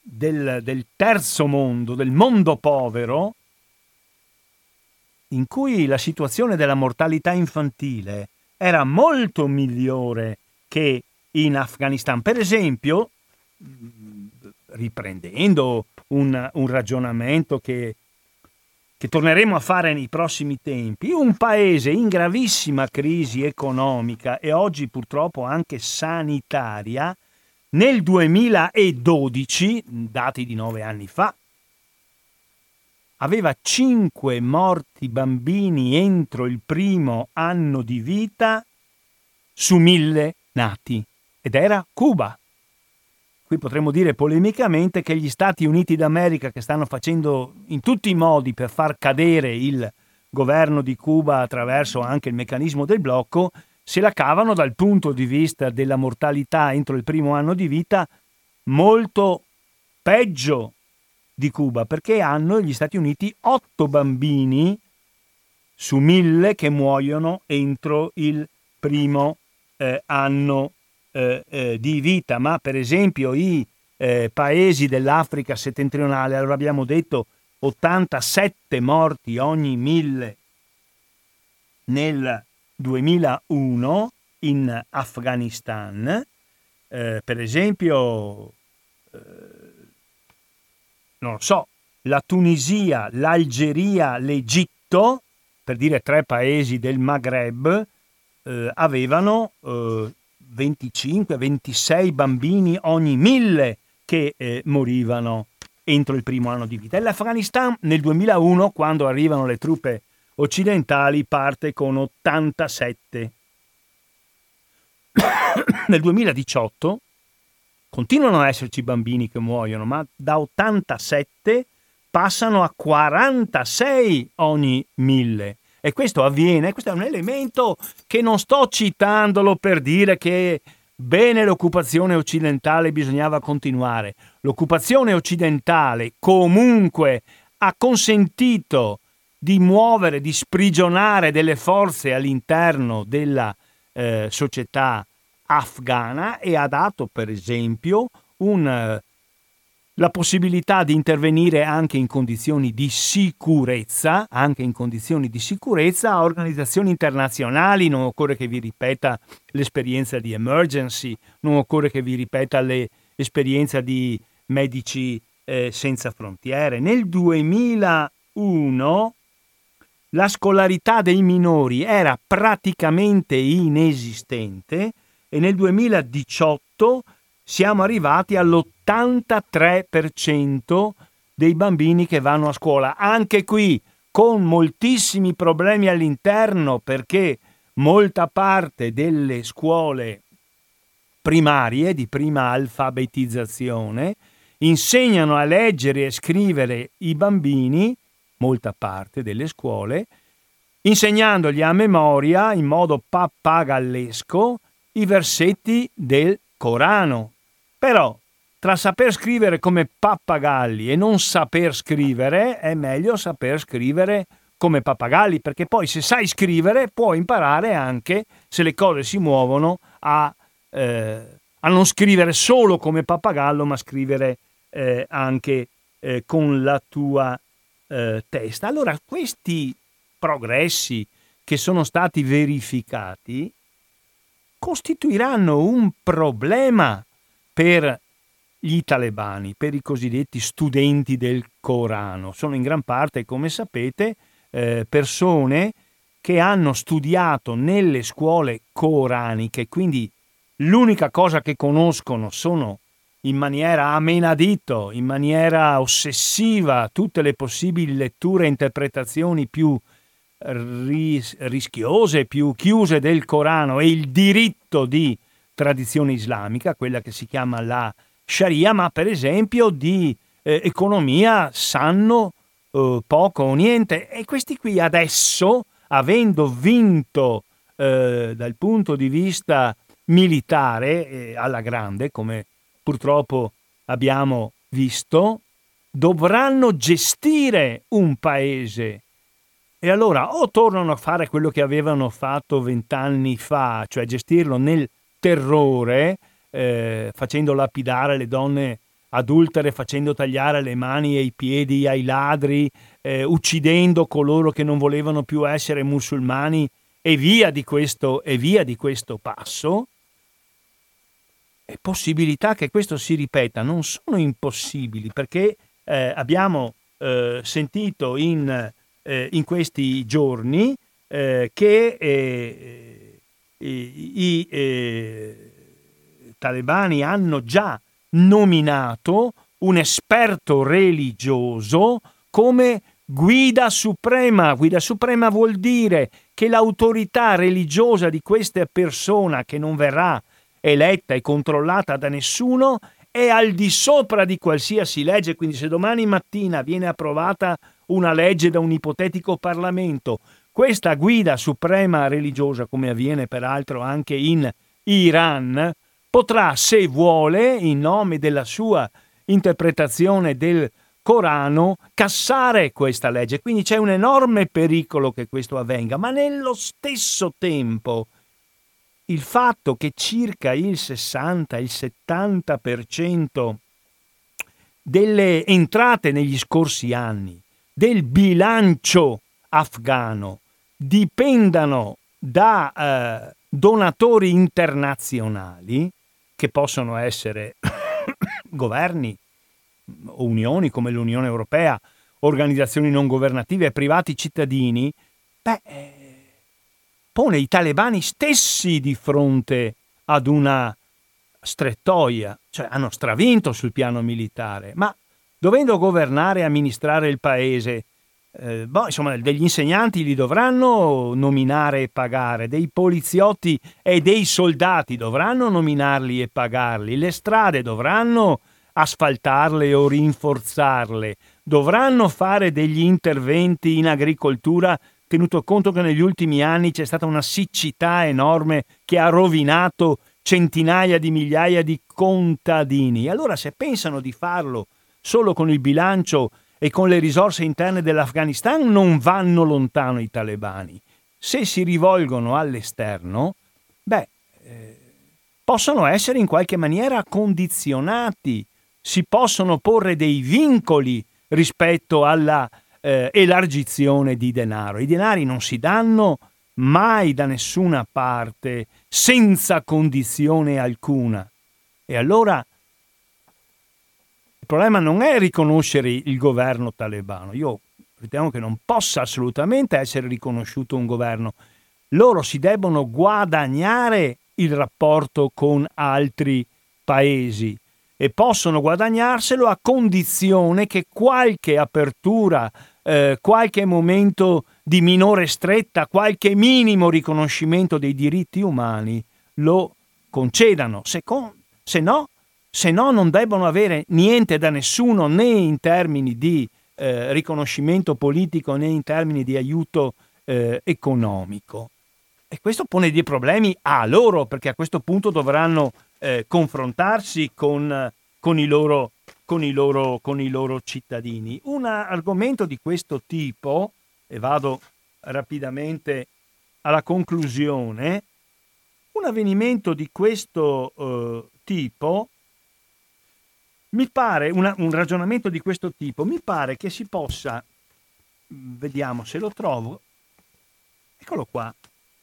del, del terzo mondo, del mondo povero, in cui la situazione della mortalità infantile era molto migliore che in Afghanistan. Per esempio, riprendendo un, un ragionamento che, che torneremo a fare nei prossimi tempi, un paese in gravissima crisi economica e oggi purtroppo anche sanitaria, nel 2012, dati di nove anni fa, aveva 5 morti bambini entro il primo anno di vita su mille nati ed era Cuba. Qui potremmo dire polemicamente che gli Stati Uniti d'America, che stanno facendo in tutti i modi per far cadere il governo di Cuba attraverso anche il meccanismo del blocco, se la cavano dal punto di vista della mortalità entro il primo anno di vita molto peggio di Cuba, perché hanno gli Stati Uniti otto bambini su mille che muoiono entro il primo eh, anno eh, eh, di vita, ma per esempio i eh, paesi dell'Africa settentrionale, allora abbiamo detto 87 morti ogni mille nel 2001 in Afghanistan, eh, per esempio, eh, non lo so, la Tunisia, l'Algeria, l'Egitto, per dire tre paesi del Maghreb, eh, avevano 25-26 bambini ogni mille che eh, morivano entro il primo anno di vita. E l'Afghanistan nel 2001, quando arrivano le truppe occidentali, parte con 87. [COUGHS] nel 2018 continuano ad esserci bambini che muoiono, ma da 87 passano a 46 ogni mille. E questo avviene, questo è un elemento che non sto citandolo per dire che bene l'occupazione occidentale bisognava continuare. L'occupazione occidentale comunque ha consentito di muovere, di sprigionare delle forze all'interno della eh, società afghana e ha dato per esempio un la possibilità di intervenire anche in condizioni di sicurezza, anche in condizioni di sicurezza a organizzazioni internazionali, non occorre che vi ripeta l'esperienza di emergency, non occorre che vi ripeta l'esperienza di medici eh, senza frontiere. Nel 2001 la scolarità dei minori era praticamente inesistente e nel 2018 siamo arrivati all'83% dei bambini che vanno a scuola. Anche qui con moltissimi problemi all'interno perché molta parte delle scuole primarie di prima alfabetizzazione insegnano a leggere e scrivere i bambini, molta parte delle scuole, insegnandogli a memoria in modo pappagallesco i versetti del Corano, però tra saper scrivere come pappagalli e non saper scrivere è meglio saper scrivere come pappagalli, perché poi se sai scrivere puoi imparare anche, se le cose si muovono, a, eh, a non scrivere solo come pappagallo, ma scrivere eh, anche eh, con la tua eh, testa. Allora, questi progressi che sono stati verificati costituiranno un problema per gli talebani, per i cosiddetti studenti del Corano. Sono in gran parte, come sapete, eh, persone che hanno studiato nelle scuole coraniche, quindi l'unica cosa che conoscono sono in maniera amenadito, in maniera ossessiva, tutte le possibili letture e interpretazioni più ris- rischiose, più chiuse del Corano e il diritto di tradizione islamica, quella che si chiama la Sharia, ma per esempio di eh, economia sanno eh, poco o niente. E questi qui adesso, avendo vinto eh, dal punto di vista militare eh, alla grande, come purtroppo abbiamo visto, dovranno gestire un paese. E allora o tornano a fare quello che avevano fatto vent'anni fa, cioè gestirlo nel terrore, eh, facendo lapidare le donne adultere, facendo tagliare le mani e i piedi ai ladri, eh, uccidendo coloro che non volevano più essere musulmani e via di questo, e via di questo passo, e possibilità che questo si ripeta. Non sono impossibili perché eh, abbiamo eh, sentito in, eh, in, questi giorni eh, che eh, i, i talebani hanno già nominato un esperto religioso come guida suprema. Guida suprema vuol dire che l'autorità religiosa di questa persona che non verrà eletta e controllata da nessuno, è al di sopra di qualsiasi legge. Quindi se domani mattina viene approvata una legge da un ipotetico Parlamento, questa guida suprema religiosa, come avviene peraltro anche in Iran, potrà, se vuole, in nome della sua interpretazione del Corano, cassare questa legge. Quindi c'è un enorme pericolo che questo avvenga, ma nello stesso tempo il fatto che circa il 60, il 70% delle entrate negli scorsi anni del bilancio afghano dipendano da eh, donatori internazionali, che possono essere [COUGHS] governi unioni come l'Unione Europea, organizzazioni non governative privati cittadini, beh, eh, pone i talebani stessi di fronte ad una strettoia, cioè hanno stravinto sul piano militare, ma dovendo governare e amministrare il paese, eh, boh, insomma, degli insegnanti li dovranno nominare e pagare, dei poliziotti e dei soldati dovranno nominarli e pagarli, le strade dovranno asfaltarle o rinforzarle, dovranno fare degli interventi in agricoltura tenuto conto che negli ultimi anni c'è stata una siccità enorme che ha rovinato centinaia di migliaia di contadini. Allora se pensano di farlo solo con il bilancio e con le risorse interne dell'Afghanistan, non vanno lontano i talebani. Se si rivolgono all'esterno, beh, eh, possono essere in qualche maniera condizionati, si possono porre dei vincoli rispetto alla eh, elargizione di denaro. I denari non si danno mai da nessuna parte senza condizione alcuna. E allora il problema non è riconoscere il governo talebano. Io ritengo che non possa assolutamente essere riconosciuto un governo. Loro si debbono guadagnare il rapporto con altri paesi e possono guadagnarselo a condizione che qualche apertura eh, qualche momento di minore stretta, qualche minimo riconoscimento dei diritti umani lo concedano. Se, con, se, no, se no, non debbono avere niente da nessuno né in termini di eh, riconoscimento politico né in termini di aiuto eh, economico. E questo pone dei problemi a loro, perché a questo punto dovranno eh, confrontarsi con, con i loro con i loro, con i loro cittadini. Un argomento di questo tipo, e vado rapidamente alla conclusione, un avvenimento di questo eh, tipo mi pare una, un ragionamento di questo tipo, mi pare che si possa, vediamo se lo trovo, eccolo qua,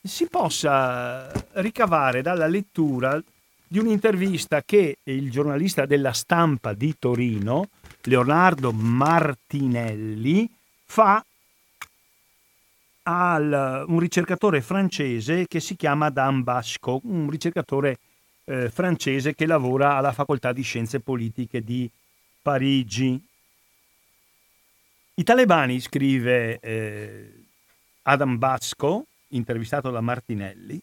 si possa ricavare dalla lettura di un'intervista che il giornalista della stampa di Torino, Leonardo Martinelli, fa a un ricercatore francese che si chiama Dan Basco, un ricercatore eh, francese che lavora alla Facoltà di Scienze Politiche di Parigi. I talebani, scrive eh, Adam Basco, intervistato da Martinelli,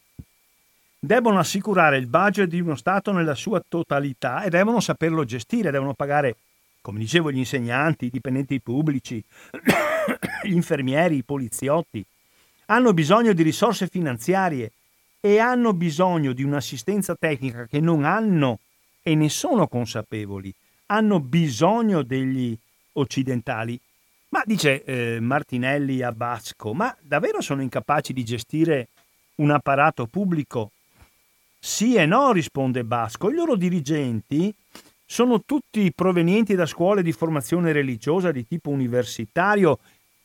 devono assicurare il budget di uno Stato nella sua totalità e devono saperlo gestire, devono pagare, come dicevo, gli insegnanti, i dipendenti pubblici, [COUGHS] gli infermieri, i poliziotti. Hanno bisogno di risorse finanziarie e hanno bisogno di un'assistenza tecnica che non hanno e ne sono consapevoli. Hanno bisogno degli occidentali. Ma dice eh, Martinelli a Basco, ma davvero sono incapaci di gestire un apparato pubblico? Sì e no, risponde Basco. I loro dirigenti sono tutti provenienti da scuole di formazione religiosa di tipo universitario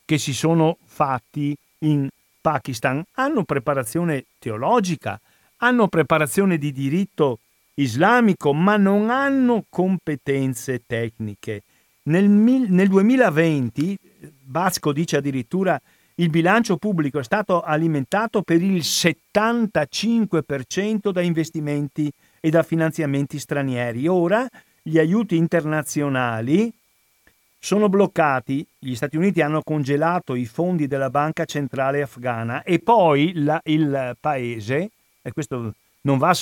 che si sono fatti in Pakistan. Hanno preparazione teologica, hanno preparazione di diritto islamico, ma non hanno competenze tecniche. Nel, nel 2020, Basco dice addirittura, il bilancio pubblico è stato alimentato per il 75% da investimenti e da finanziamenti stranieri. Ora gli aiuti internazionali sono bloccati, gli Stati Uniti hanno congelato i fondi della banca centrale afghana e poi la, il paese, e questo non va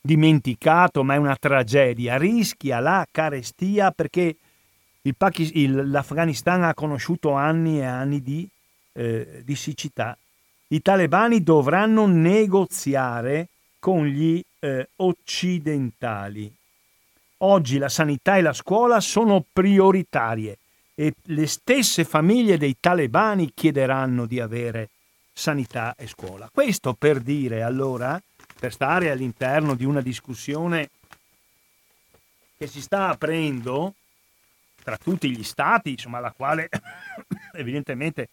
dimenticato ma è una tragedia, rischia la carestia perché il Pakis- il, l'Afghanistan ha conosciuto anni e anni di, eh, di, siccità. I talebani dovranno negoziare con gli eh, occidentali. Oggi la sanità e la scuola sono prioritarie e le stesse famiglie dei talebani chiederanno di avere sanità e scuola. Questo per dire allora, per stare all'interno di una discussione che si sta aprendo tra tutti gli stati, insomma, alla quale [COUGHS] evidentemente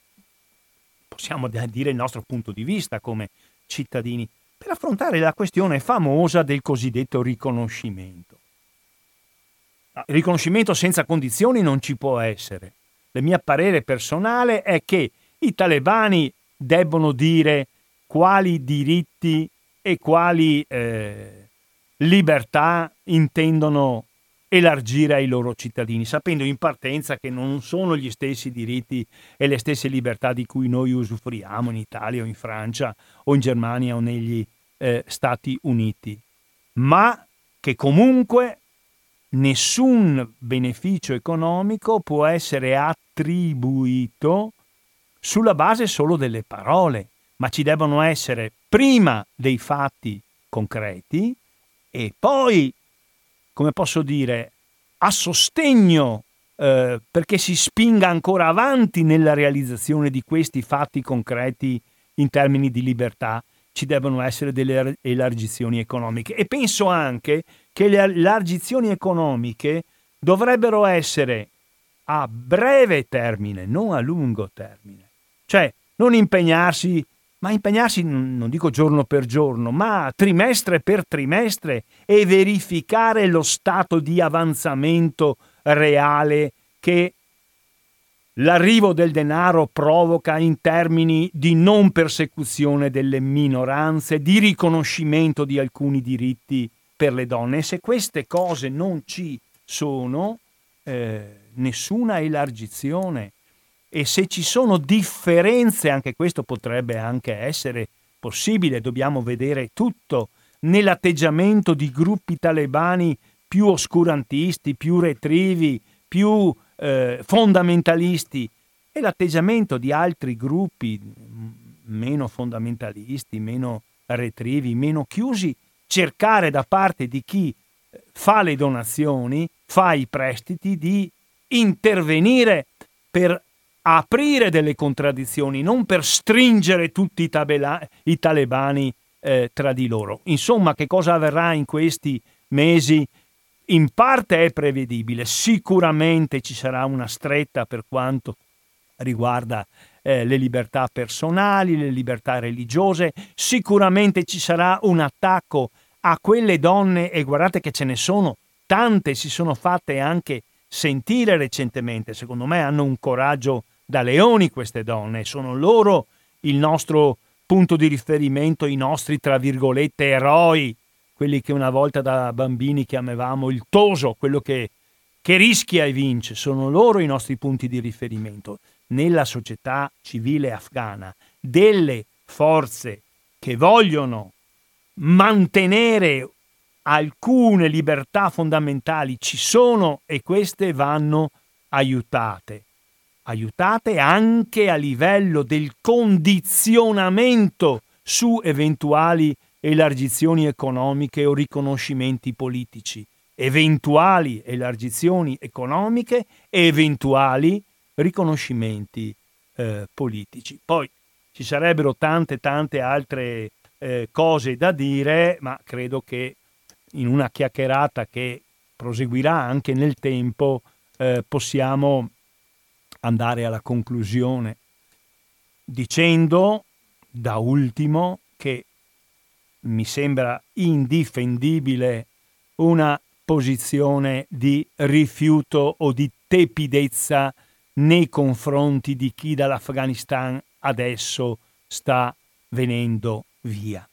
possiamo dire il nostro punto di vista come cittadini, per affrontare la questione famosa del cosiddetto riconoscimento. Il riconoscimento senza condizioni non ci può essere. Il mio parere personale è che i talebani debbono dire quali diritti e quali eh, libertà intendono elargire ai loro cittadini, sapendo in partenza che non sono gli stessi diritti e le stesse libertà di cui noi usufruiamo in Italia o in Francia o in Germania o negli eh, Stati Uniti, ma che comunque nessun beneficio economico può essere attribuito sulla base solo delle parole, ma ci devono essere prima dei fatti concreti e poi come posso dire, a sostegno eh, perché si spinga ancora avanti nella realizzazione di questi fatti concreti in termini di libertà, ci devono essere delle elargizioni economiche. E penso anche che le elargizioni economiche dovrebbero essere a breve termine, non a lungo termine. Cioè, non impegnarsi ma impegnarsi non dico giorno per giorno, ma trimestre per trimestre e verificare lo stato di avanzamento reale che l'arrivo del denaro provoca in termini di non persecuzione delle minoranze, di riconoscimento di alcuni diritti per le donne. E se queste cose non ci sono, eh, nessuna elargizione. E se ci sono differenze, anche questo potrebbe anche essere possibile, dobbiamo vedere tutto nell'atteggiamento di gruppi talebani più oscurantisti, più retrivi, più eh, fondamentalisti. E l'atteggiamento di altri gruppi meno fondamentalisti, meno retrivi, meno chiusi, cercare da parte di chi eh, fa le donazioni, fa i prestiti, di intervenire per aprire delle contraddizioni, non per stringere tutti i, tabela- i talebani eh, tra di loro. Insomma, che cosa avverrà in questi mesi in parte è prevedibile, sicuramente ci sarà una stretta per quanto riguarda eh, le libertà personali, le libertà religiose, sicuramente ci sarà un attacco a quelle donne e guardate che ce ne sono tante, si sono fatte anche sentire recentemente, secondo me hanno un coraggio da leoni queste donne, sono loro il nostro punto di riferimento, i nostri, tra virgolette, eroi, quelli che una volta da bambini chiamavamo il toso, quello che, che rischia e vince, sono loro i nostri punti di riferimento. Nella società civile afghana, delle forze che vogliono mantenere alcune libertà fondamentali ci sono e queste vanno aiutate. Aiutate anche a livello del condizionamento su eventuali elargizioni economiche o riconoscimenti politici, eventuali elargizioni economiche e eventuali riconoscimenti eh, politici. Poi ci sarebbero tante tante altre eh, cose da dire, ma credo che in una chiacchierata che proseguirà anche nel tempo eh, possiamo andare alla conclusione dicendo da ultimo che mi sembra indifendibile una posizione di rifiuto o di tepidezza nei confronti di chi dall'Afghanistan adesso sta venendo via.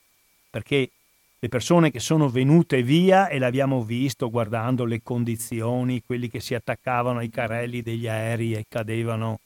Perché le persone che sono venute via, e l'abbiamo visto guardando le condizioni, quelli che si attaccavano ai carrelli degli aerei e cadevano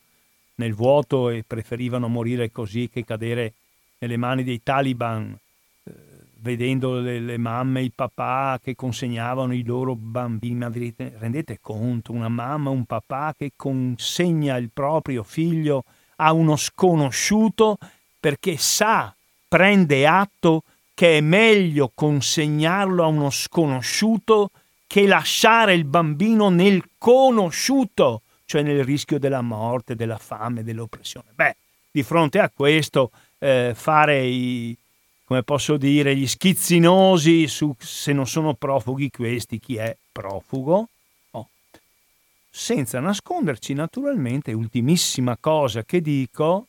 nel vuoto e preferivano morire così che cadere nelle mani dei taliban, eh, vedendo le, le, mamme e i papà che consegnavano i loro bambini. Ma vi rendete conto? Una mamma, un papà che consegna il proprio figlio a uno sconosciuto perché sa, prende atto che è meglio consegnarlo a uno sconosciuto che lasciare il bambino nel conosciuto, cioè nel rischio della morte, della fame, dell'oppressione. Beh, di fronte a questo, eh, fare i, come posso dire, gli schizzinosi su se non sono profughi questi, chi è profugo, oh. senza nasconderci naturalmente, ultimissima cosa che dico,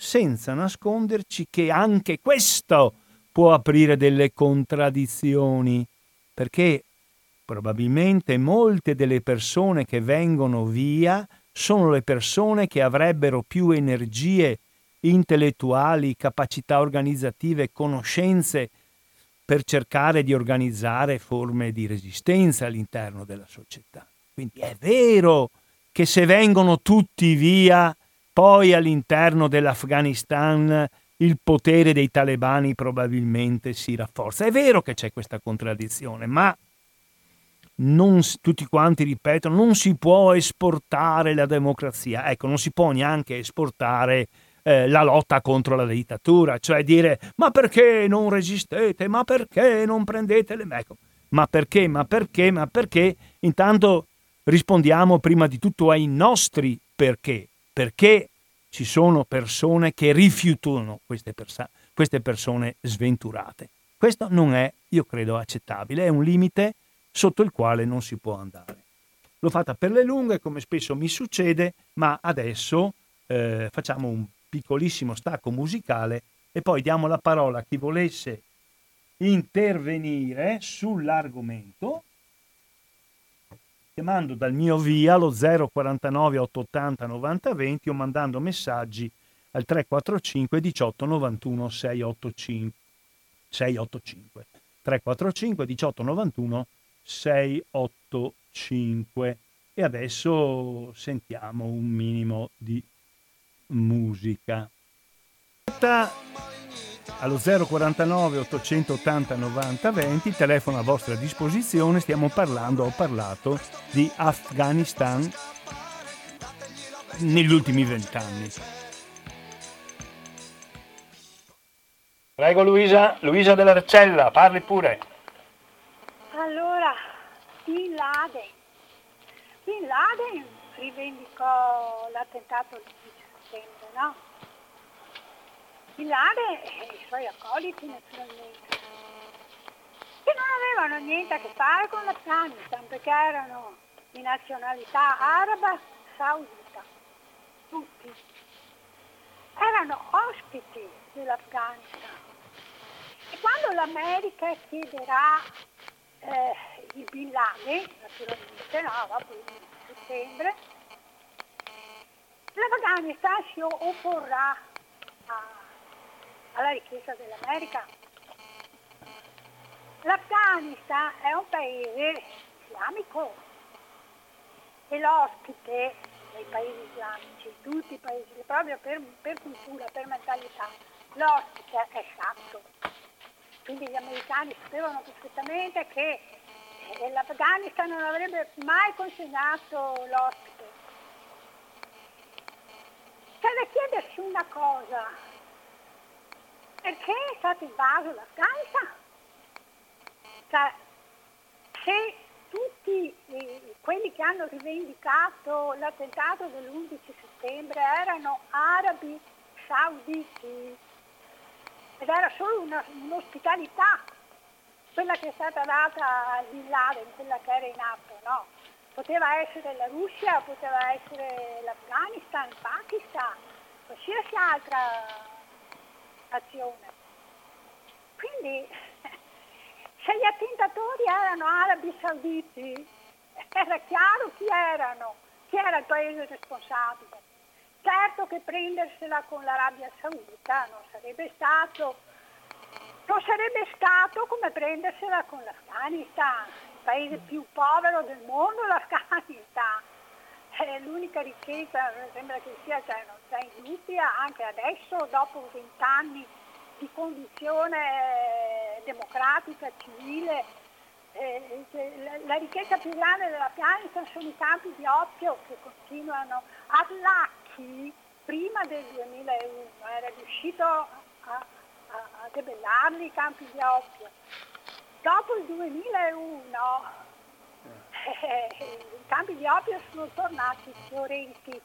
senza nasconderci che anche questo può aprire delle contraddizioni, perché probabilmente molte delle persone che vengono via sono le persone che avrebbero più energie intellettuali, capacità organizzative, conoscenze per cercare di organizzare forme di resistenza all'interno della società. Quindi è vero che se vengono tutti via, poi all'interno dell'Afghanistan il potere dei talebani probabilmente si rafforza. È vero che c'è questa contraddizione, ma non, tutti quanti ripetono, non si può esportare la democrazia, ecco, non si può neanche esportare eh, la lotta contro la dittatura, cioè dire ma perché non resistete, ma perché non prendete le... Ecco, ma perché, ma perché, ma perché? Intanto rispondiamo prima di tutto ai nostri perché. Perché ci sono persone che rifiutano queste, persa- queste persone sventurate. Questo non è, io credo, accettabile, è un limite sotto il quale non si può andare. L'ho fatta per le lunghe, come spesso mi succede, ma adesso eh, facciamo un piccolissimo stacco musicale e poi diamo la parola a chi volesse intervenire sull'argomento chiamando dal mio via lo 049 880 90 20 o mandando messaggi al 345 18 91 685 685 345 18 91 685 e adesso sentiamo un minimo di musica allo 049 880 90 20, telefono a vostra disposizione, stiamo parlando, ho parlato di Afghanistan negli ultimi vent'anni. Prego Luisa, Luisa della Recella, parli pure. Allora, Bin Laden. Bin Laden rivendicò l'attentato 10 settembre, no? Bin Laden e i suoi accoliti naturalmente. che non avevano niente a che fare con l'Afghanistan perché erano di nazionalità araba saudita, tutti. Erano ospiti dell'Afghanistan. E quando l'America chiederà eh, il Bin Laden, naturalmente, no, dopo il settembre, l'Afghanistan si opporrà alla richiesta dell'America. L'Afghanistan è un paese islamico e l'ospite dei paesi islamici, tutti i paesi, proprio per, per cultura, per mentalità, l'ospite è sacro. Quindi gli americani sapevano perfettamente che eh, l'Afghanistan non avrebbe mai consegnato l'ospite. C'è da chiedersi una cosa, perché è stato invaso l'Afghanistan? Cioè, se tutti eh, quelli che hanno rivendicato l'attentato dell'11 settembre erano arabi sauditi ed era solo una, un'ospitalità quella che è stata data al Laden, quella che era in atto, no? Poteva essere la Russia, poteva essere l'Afghanistan, il Pakistan, qualsiasi altra azione. Quindi [LAUGHS] se gli attentatori erano arabi sauditi, era chiaro chi erano, chi era il paese responsabile. Certo che prendersela con l'Arabia Saudita non sarebbe stato, non sarebbe stato come prendersela con l'Afghanistan, il paese più povero del mondo, l'Afghanistan. È l'unica ricchezza, sembra che sia, cioè non c'è industria, anche adesso, dopo vent'anni di condizione democratica, civile, eh, la, ricchezza più grande dell'Afghanistan sono i campi di oppio che continuano. Adlaki prima del 2001 era riuscito a, a, a debellarli i campi di oppio. Dopo il 2001 eh, i campi di oppio sono tornati fiorenti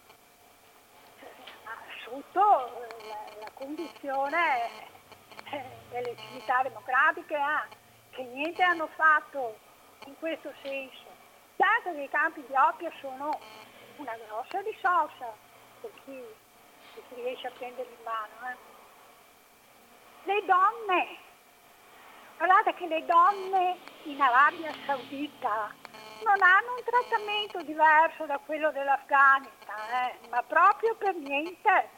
sotto la, la condizione delle civiltà democratiche ha, che niente hanno fatto in questo senso. Certo che i campi di oppio sono una grossa risorsa per chi, per chi riesce a prenderli in mano. Eh. Le donne, guardate che le donne in Arabia Saudita non hanno un trattamento diverso da quello dell'Afghanistan, eh, ma proprio per niente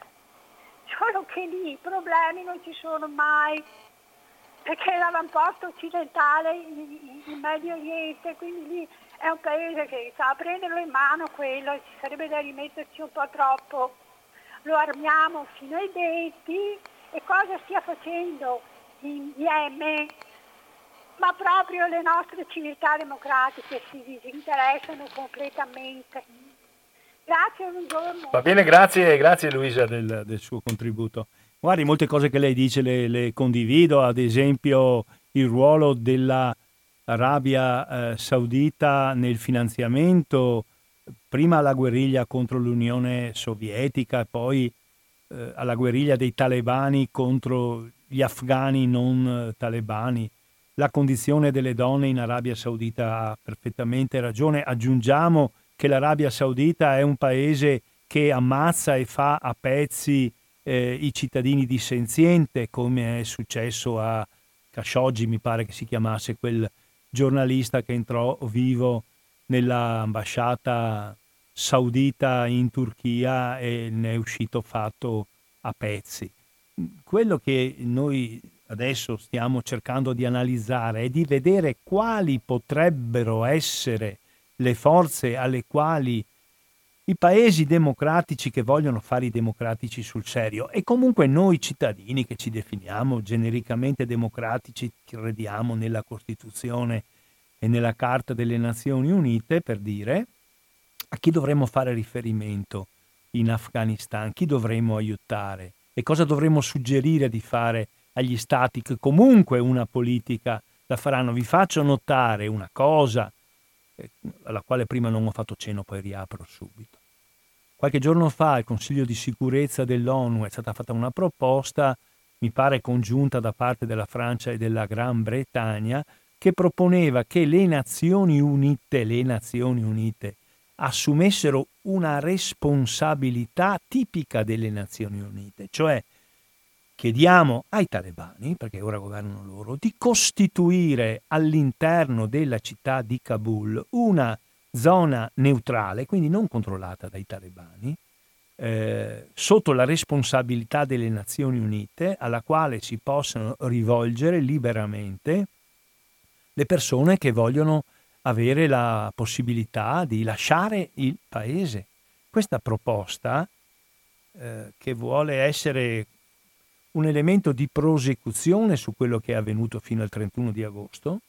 solo che lì i problemi non ci sono mai, perché l'avamposto occidentale in Medio Oriente, quindi lì è un paese che sa prenderlo in mano quello, ci sarebbe da rimetterci un po' troppo, lo armiamo fino ai denti e cosa stia facendo in Yemen? Ma proprio le nostre civiltà democratiche si disinteressano completamente. Grazie, buongiorno. Va bene, grazie, grazie Luisa del, del, suo contributo. Guardi, molte cose che lei dice le, le condivido, ad esempio il ruolo dell'Arabia eh, Saudita nel finanziamento prima alla guerriglia contro l'Unione Sovietica poi eh, alla guerriglia dei talebani contro gli afghani non eh, talebani. La condizione delle donne in Arabia Saudita ha perfettamente ragione. Aggiungiamo che l'Arabia Saudita è un paese che ammazza e fa a pezzi eh, i cittadini dissenziente, come è successo a Khashoggi, mi pare che si chiamasse quel giornalista che entrò vivo nell'ambasciata saudita in Turchia e ne è uscito fatto a pezzi. Quello che noi adesso stiamo cercando di analizzare è di vedere quali potrebbero essere le forze alle quali i paesi democratici che vogliono fare i democratici sul serio. E comunque noi cittadini che ci definiamo genericamente democratici, crediamo nella Costituzione e nella Carta delle Nazioni Unite, per dire, a chi dovremmo fare riferimento in Afghanistan, chi dovremmo aiutare? E cosa dovremmo suggerire di fare agli stati che comunque una politica la faranno. Vi faccio notare una cosa eh, alla quale prima non ho fatto cenno, poi riapro subito. Qualche giorno fa al Consiglio di sicurezza dell'ONU è stata fatta una proposta, mi pare congiunta da parte della Francia e della Gran Bretagna, che proponeva che le Nazioni Unite, le Nazioni Unite assumessero una responsabilità tipica delle Nazioni Unite, cioè chiediamo ai talebani, perché ora governano loro, di costituire all'interno della città di Kabul una zona neutrale, quindi non controllata dai talebani, eh, sotto la responsabilità delle Nazioni Unite, alla quale si possono rivolgere liberamente le persone che vogliono avere la possibilità di lasciare il paese. Questa proposta, eh, che vuole essere un elemento di prosecuzione su quello che è avvenuto fino al 31 di agosto,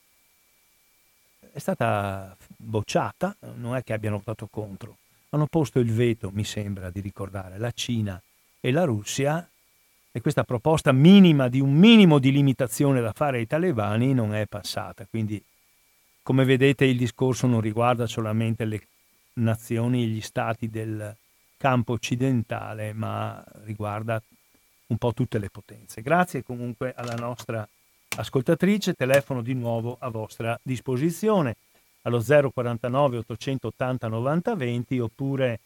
è stata bocciata, non è che abbiano votato contro. Hanno posto il veto, mi sembra di ricordare, la Cina e la Russia e questa proposta minima di un minimo di limitazione da fare ai talebani non è passata. Quindi, come vedete, il discorso non riguarda solamente le nazioni e gli stati del campo occidentale, ma riguarda un po' tutte le potenze. Grazie comunque alla nostra ascoltatrice, telefono di nuovo a vostra disposizione allo 049 880 90 20 oppure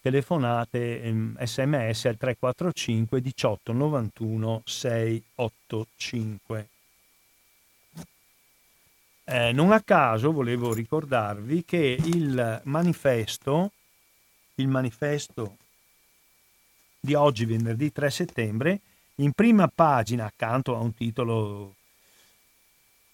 telefonate ehm, sms al 345 18 91 685. Eh, non a caso volevo ricordarvi che il manifesto, il manifesto di oggi, venerdì 3 settembre, in prima pagina, accanto a un titolo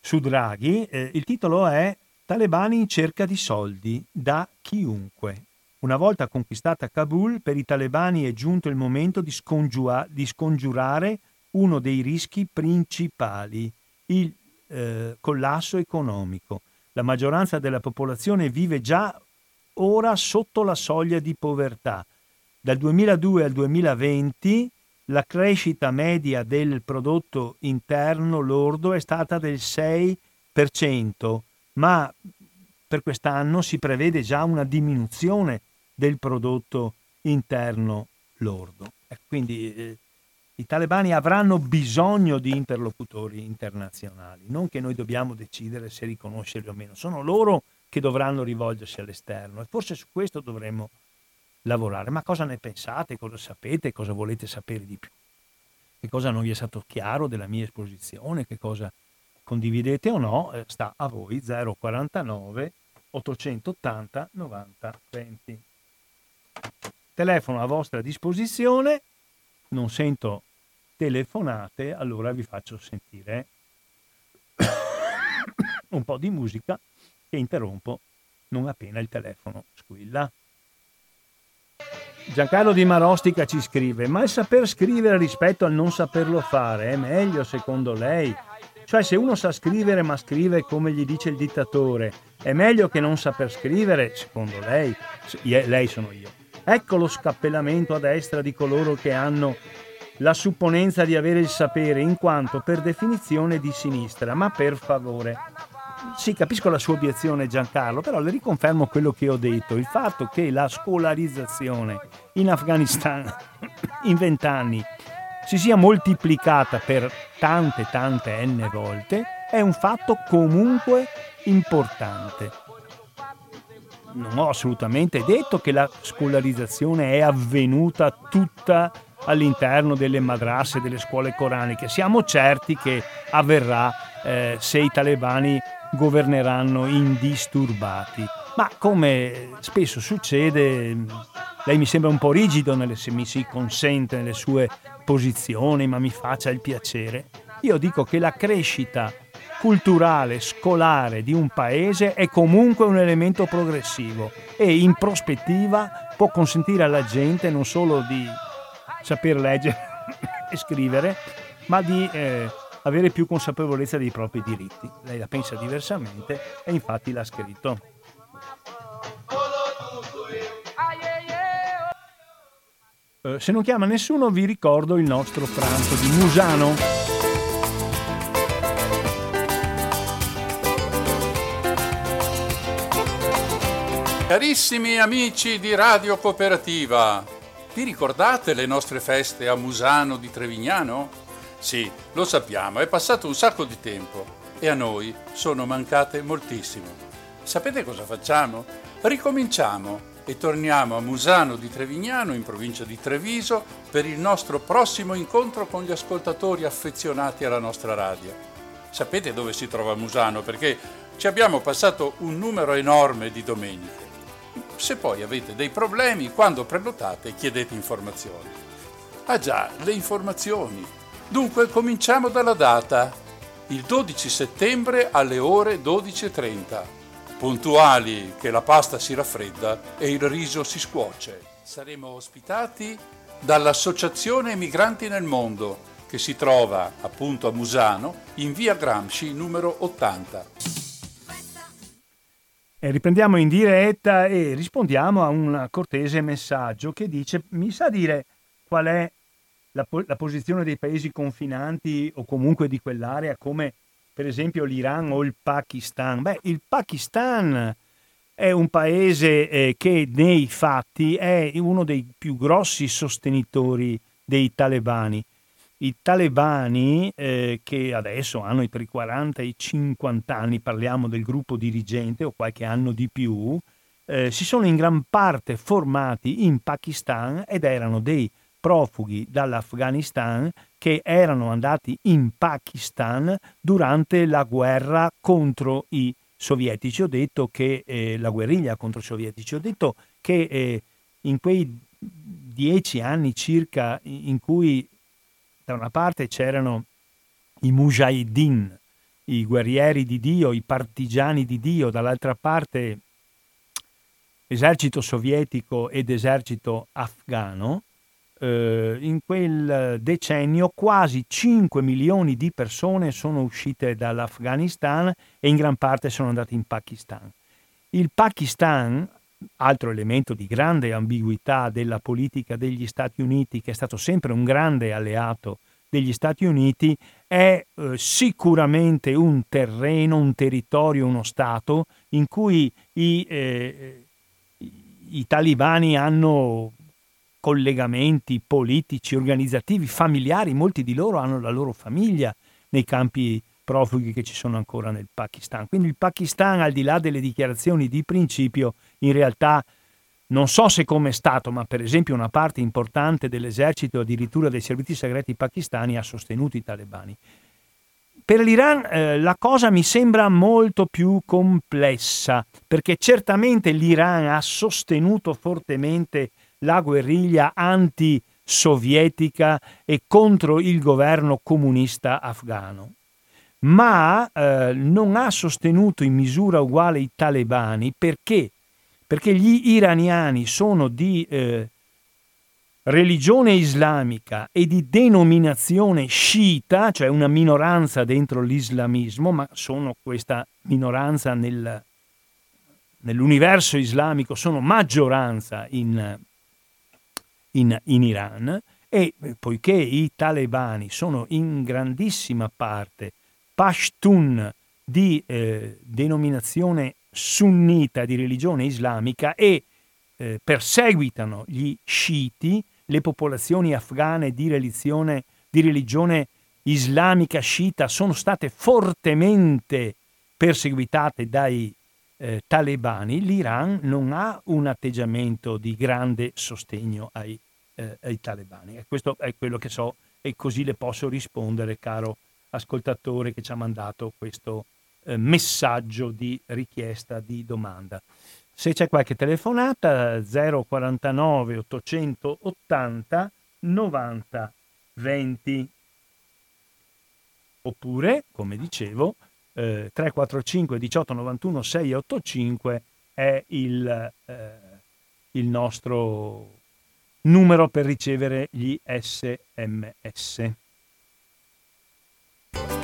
su Draghi, eh, il titolo è Talebani in cerca di soldi da chiunque. Una volta conquistata Kabul, per i talebani è giunto il momento di, scongiura- di scongiurare uno dei rischi principali, il eh, collasso economico. La maggioranza della popolazione vive già ora sotto la soglia di povertà. Dal 2002 al 2020 la crescita media del prodotto interno lordo è stata del 6%, ma per quest'anno si prevede già una diminuzione del prodotto interno lordo. Quindi eh, i talebani avranno bisogno di interlocutori internazionali, non che noi dobbiamo decidere se riconoscerli o meno, sono loro che dovranno rivolgersi all'esterno e forse su questo dovremmo lavorare. Ma cosa ne pensate? Cosa sapete? Cosa volete sapere di più? Che cosa non vi è stato chiaro della mia esposizione? Che cosa condividete o no? Eh, sta a voi 049 880 90 20. Telefono a vostra disposizione, non sento telefonate, allora vi faccio sentire [COUGHS] un po' di musica che interrompo non appena il telefono squilla. Giancarlo Di Marostica ci scrive: Ma il saper scrivere rispetto al non saperlo fare è meglio secondo lei? Cioè, se uno sa scrivere ma scrive come gli dice il dittatore, è meglio che non saper scrivere, secondo lei? Lei sono io. Ecco lo scappellamento a destra di coloro che hanno la supponenza di avere il sapere, in quanto per definizione di sinistra. Ma per favore, sì, capisco la sua obiezione Giancarlo, però le riconfermo quello che ho detto, il fatto che la scolarizzazione in Afghanistan [COUGHS] in vent'anni si sia moltiplicata per tante tante n volte è un fatto comunque importante. Non ho assolutamente detto che la scolarizzazione è avvenuta tutta all'interno delle madrasse, delle scuole coraniche. Siamo certi che avverrà eh, se i talebani governeranno indisturbati. Ma come spesso succede, lei mi sembra un po' rigido nelle, se mi si consente nelle sue posizioni, ma mi faccia il piacere. Io dico che la crescita culturale, scolare di un paese è comunque un elemento progressivo e in prospettiva può consentire alla gente non solo di saper leggere [LAUGHS] e scrivere, ma di eh, avere più consapevolezza dei propri diritti. Lei la pensa diversamente e infatti l'ha scritto. Eh, se non chiama nessuno vi ricordo il nostro pranzo di Musano. Carissimi amici di Radio Cooperativa, vi ricordate le nostre feste a Musano di Trevignano? Sì, lo sappiamo, è passato un sacco di tempo e a noi sono mancate moltissimo. Sapete cosa facciamo? Ricominciamo e torniamo a Musano di Trevignano, in provincia di Treviso, per il nostro prossimo incontro con gli ascoltatori affezionati alla nostra radio. Sapete dove si trova Musano? Perché ci abbiamo passato un numero enorme di domeniche. Se poi avete dei problemi, quando prenotate chiedete informazioni. Ah già, le informazioni. Dunque cominciamo dalla data, il 12 settembre alle ore 12.30 puntuali che la pasta si raffredda e il riso si scuoce. Saremo ospitati dall'Associazione Migranti nel Mondo, che si trova appunto a Musano, in via Gramsci numero 80. E riprendiamo in diretta e rispondiamo a un cortese messaggio che dice: Mi sa dire qual è la, la posizione dei paesi confinanti o comunque di quell'area come per esempio l'Iran o il Pakistan. Beh, il Pakistan è un paese eh, che nei fatti è uno dei più grossi sostenitori dei talebani. I talebani eh, che adesso hanno tra i 40 e i 50 anni, parliamo del gruppo dirigente o qualche anno di più, eh, si sono in gran parte formati in Pakistan ed erano dei profughi dall'Afghanistan che erano andati in Pakistan durante la guerra contro i sovietici. Ho detto che eh, la guerriglia contro i sovietici, ho detto che eh, in quei dieci anni circa in cui da una parte c'erano i mujahideen, i guerrieri di Dio, i partigiani di Dio, dall'altra parte esercito sovietico ed esercito afgano, eh, in quel decennio quasi 5 milioni di persone sono uscite dall'Afghanistan e in gran parte sono andate in Pakistan. Il Pakistan, altro elemento di grande ambiguità della politica degli Stati Uniti, che è stato sempre un grande alleato degli Stati Uniti, è eh, sicuramente un terreno, un territorio, uno Stato in cui i, eh, i talibani hanno collegamenti politici, organizzativi, familiari, molti di loro hanno la loro famiglia nei campi profughi che ci sono ancora nel Pakistan. Quindi il Pakistan, al di là delle dichiarazioni di principio, in realtà non so se come stato, ma per esempio una parte importante dell'esercito, addirittura dei servizi segreti pakistani, ha sostenuto i talebani. Per l'Iran eh, la cosa mi sembra molto più complessa, perché certamente l'Iran ha sostenuto fortemente la guerriglia anti-sovietica e contro il governo comunista afghano, ma eh, non ha sostenuto in misura uguale i talebani perché? Perché gli iraniani sono di eh, religione islamica e di denominazione sciita, cioè una minoranza dentro l'islamismo, ma sono questa minoranza nel, nell'universo islamico, sono maggioranza in, in, in Iran e eh, poiché i talebani sono in grandissima parte Pashtun di eh, denominazione sunnita di religione islamica e eh, perseguitano gli sciiti, le popolazioni afghane di religione, di religione islamica sciita sono state fortemente perseguitate dai eh, talebani, l'Iran non ha un atteggiamento di grande sostegno ai eh, ai talebani. E questo è quello che so e così le posso rispondere, caro ascoltatore che ci ha mandato questo eh, messaggio di richiesta di domanda. Se c'è qualche telefonata 049 880 90 20 oppure, come dicevo, eh, 345 18 91 685 è il, eh, il nostro numero per ricevere gli sms.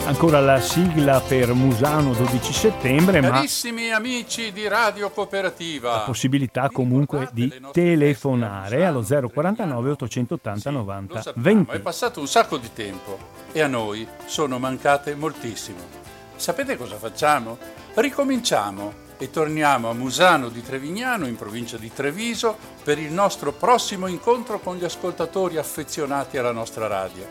Ancora la sigla per Musano 12 settembre, Carissimi amici di Radio Cooperativa, la possibilità comunque di telefonare allo 049 880 90 20. È passato un sacco di tempo e a noi sono mancate moltissimo. Sapete cosa facciamo? Ricominciamo e torniamo a Musano di Trevignano, in provincia di Treviso, per il nostro prossimo incontro con gli ascoltatori affezionati alla nostra radio.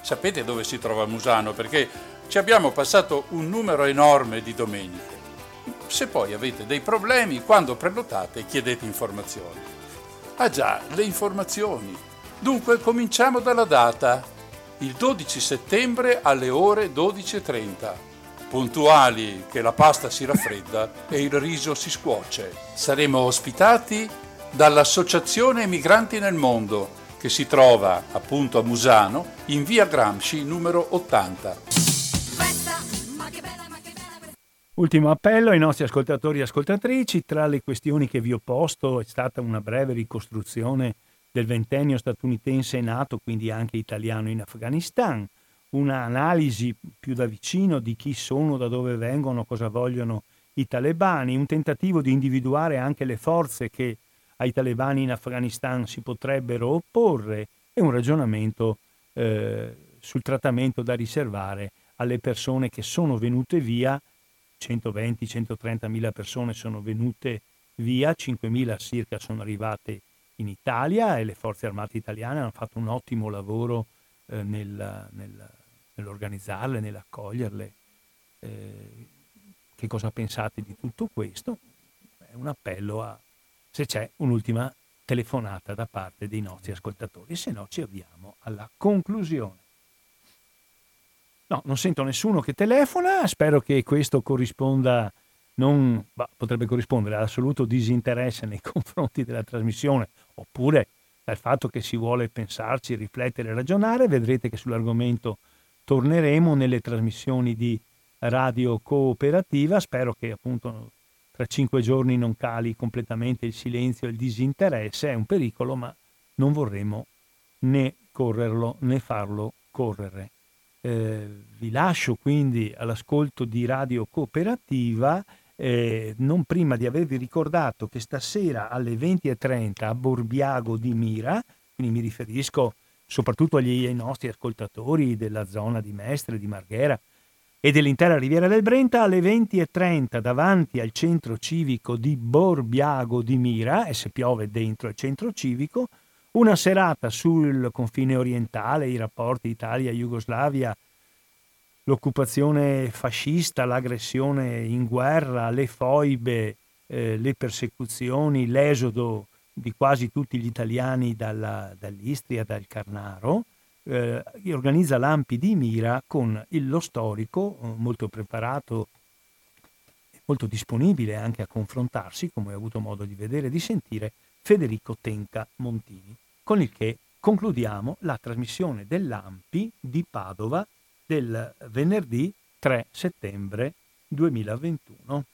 Sapete dove si trova Musano? Perché Ci abbiamo passato un numero enorme di domeniche. Se poi avete dei problemi, quando prenotate chiedete informazioni. Ah già, le informazioni. Dunque cominciamo dalla data, il 12 settembre alle ore 12.30. Puntuali che la pasta si raffredda e il riso si scuoce. Saremo ospitati dall'Associazione Migranti nel Mondo, che si trova appunto a Musano, in via Gramsci numero 80. Ultimo appello ai nostri ascoltatori e ascoltatrici, tra le questioni che vi ho posto è stata una breve ricostruzione del ventennio statunitense nato, quindi anche italiano in Afghanistan, un'analisi più da vicino di chi sono, da dove vengono, cosa vogliono i talebani, un tentativo di individuare anche le forze che ai talebani in Afghanistan si potrebbero opporre e un ragionamento eh, sul trattamento da riservare alle persone che sono venute via, 120-130 mila persone sono venute via, 5 mila circa sono arrivate in Italia e le forze armate italiane hanno fatto un ottimo lavoro eh, nel, nel, nell'organizzarle, nell'accoglierle. Eh, che cosa pensate di tutto questo? È un appello a se c'è un'ultima telefonata da parte dei nostri ascoltatori, se no ci avviamo alla conclusione. No, non sento nessuno che telefona, spero che questo corrisponda, non, bah, potrebbe corrispondere all'assoluto disinteresse nei [LAUGHS] confronti della trasmissione, oppure dal fatto che si vuole pensarci, riflettere ragionare, vedrete che sull'argomento torneremo nelle trasmissioni di radio cooperativa, spero che appunto tra cinque giorni non cali completamente il silenzio e il disinteresse, è un pericolo, ma non vorremmo né correrlo né farlo correre. Eh, vi lascio quindi all'ascolto di Radio Cooperativa, eh, non prima di avervi ricordato che stasera alle 20.30 a Borbiago di Mira, quindi mi riferisco soprattutto agli, ai nostri ascoltatori della zona di Mestre, di Marghera, e dell'intera Riviera del Brenta alle 20.30 davanti al centro civico di Borbiago di Mira, e se piove dentro il centro civico, una serata sul confine orientale, i rapporti Italia-Jugoslavia, l'occupazione fascista, l'aggressione in guerra, le foibe, eh, le persecuzioni, l'esodo di quasi tutti gli italiani dalla, dall'Istria, dal Carnaro, eh, organizza l'Ampi di Mira con il, lo storico, eh, molto preparato, molto disponibile anche a confrontarsi, come ho avuto modo di vedere e di sentire, Federico Tenca Montini, con il che concludiamo la trasmissione dell'Ampi di Padova del venerdì 3 settembre 2021.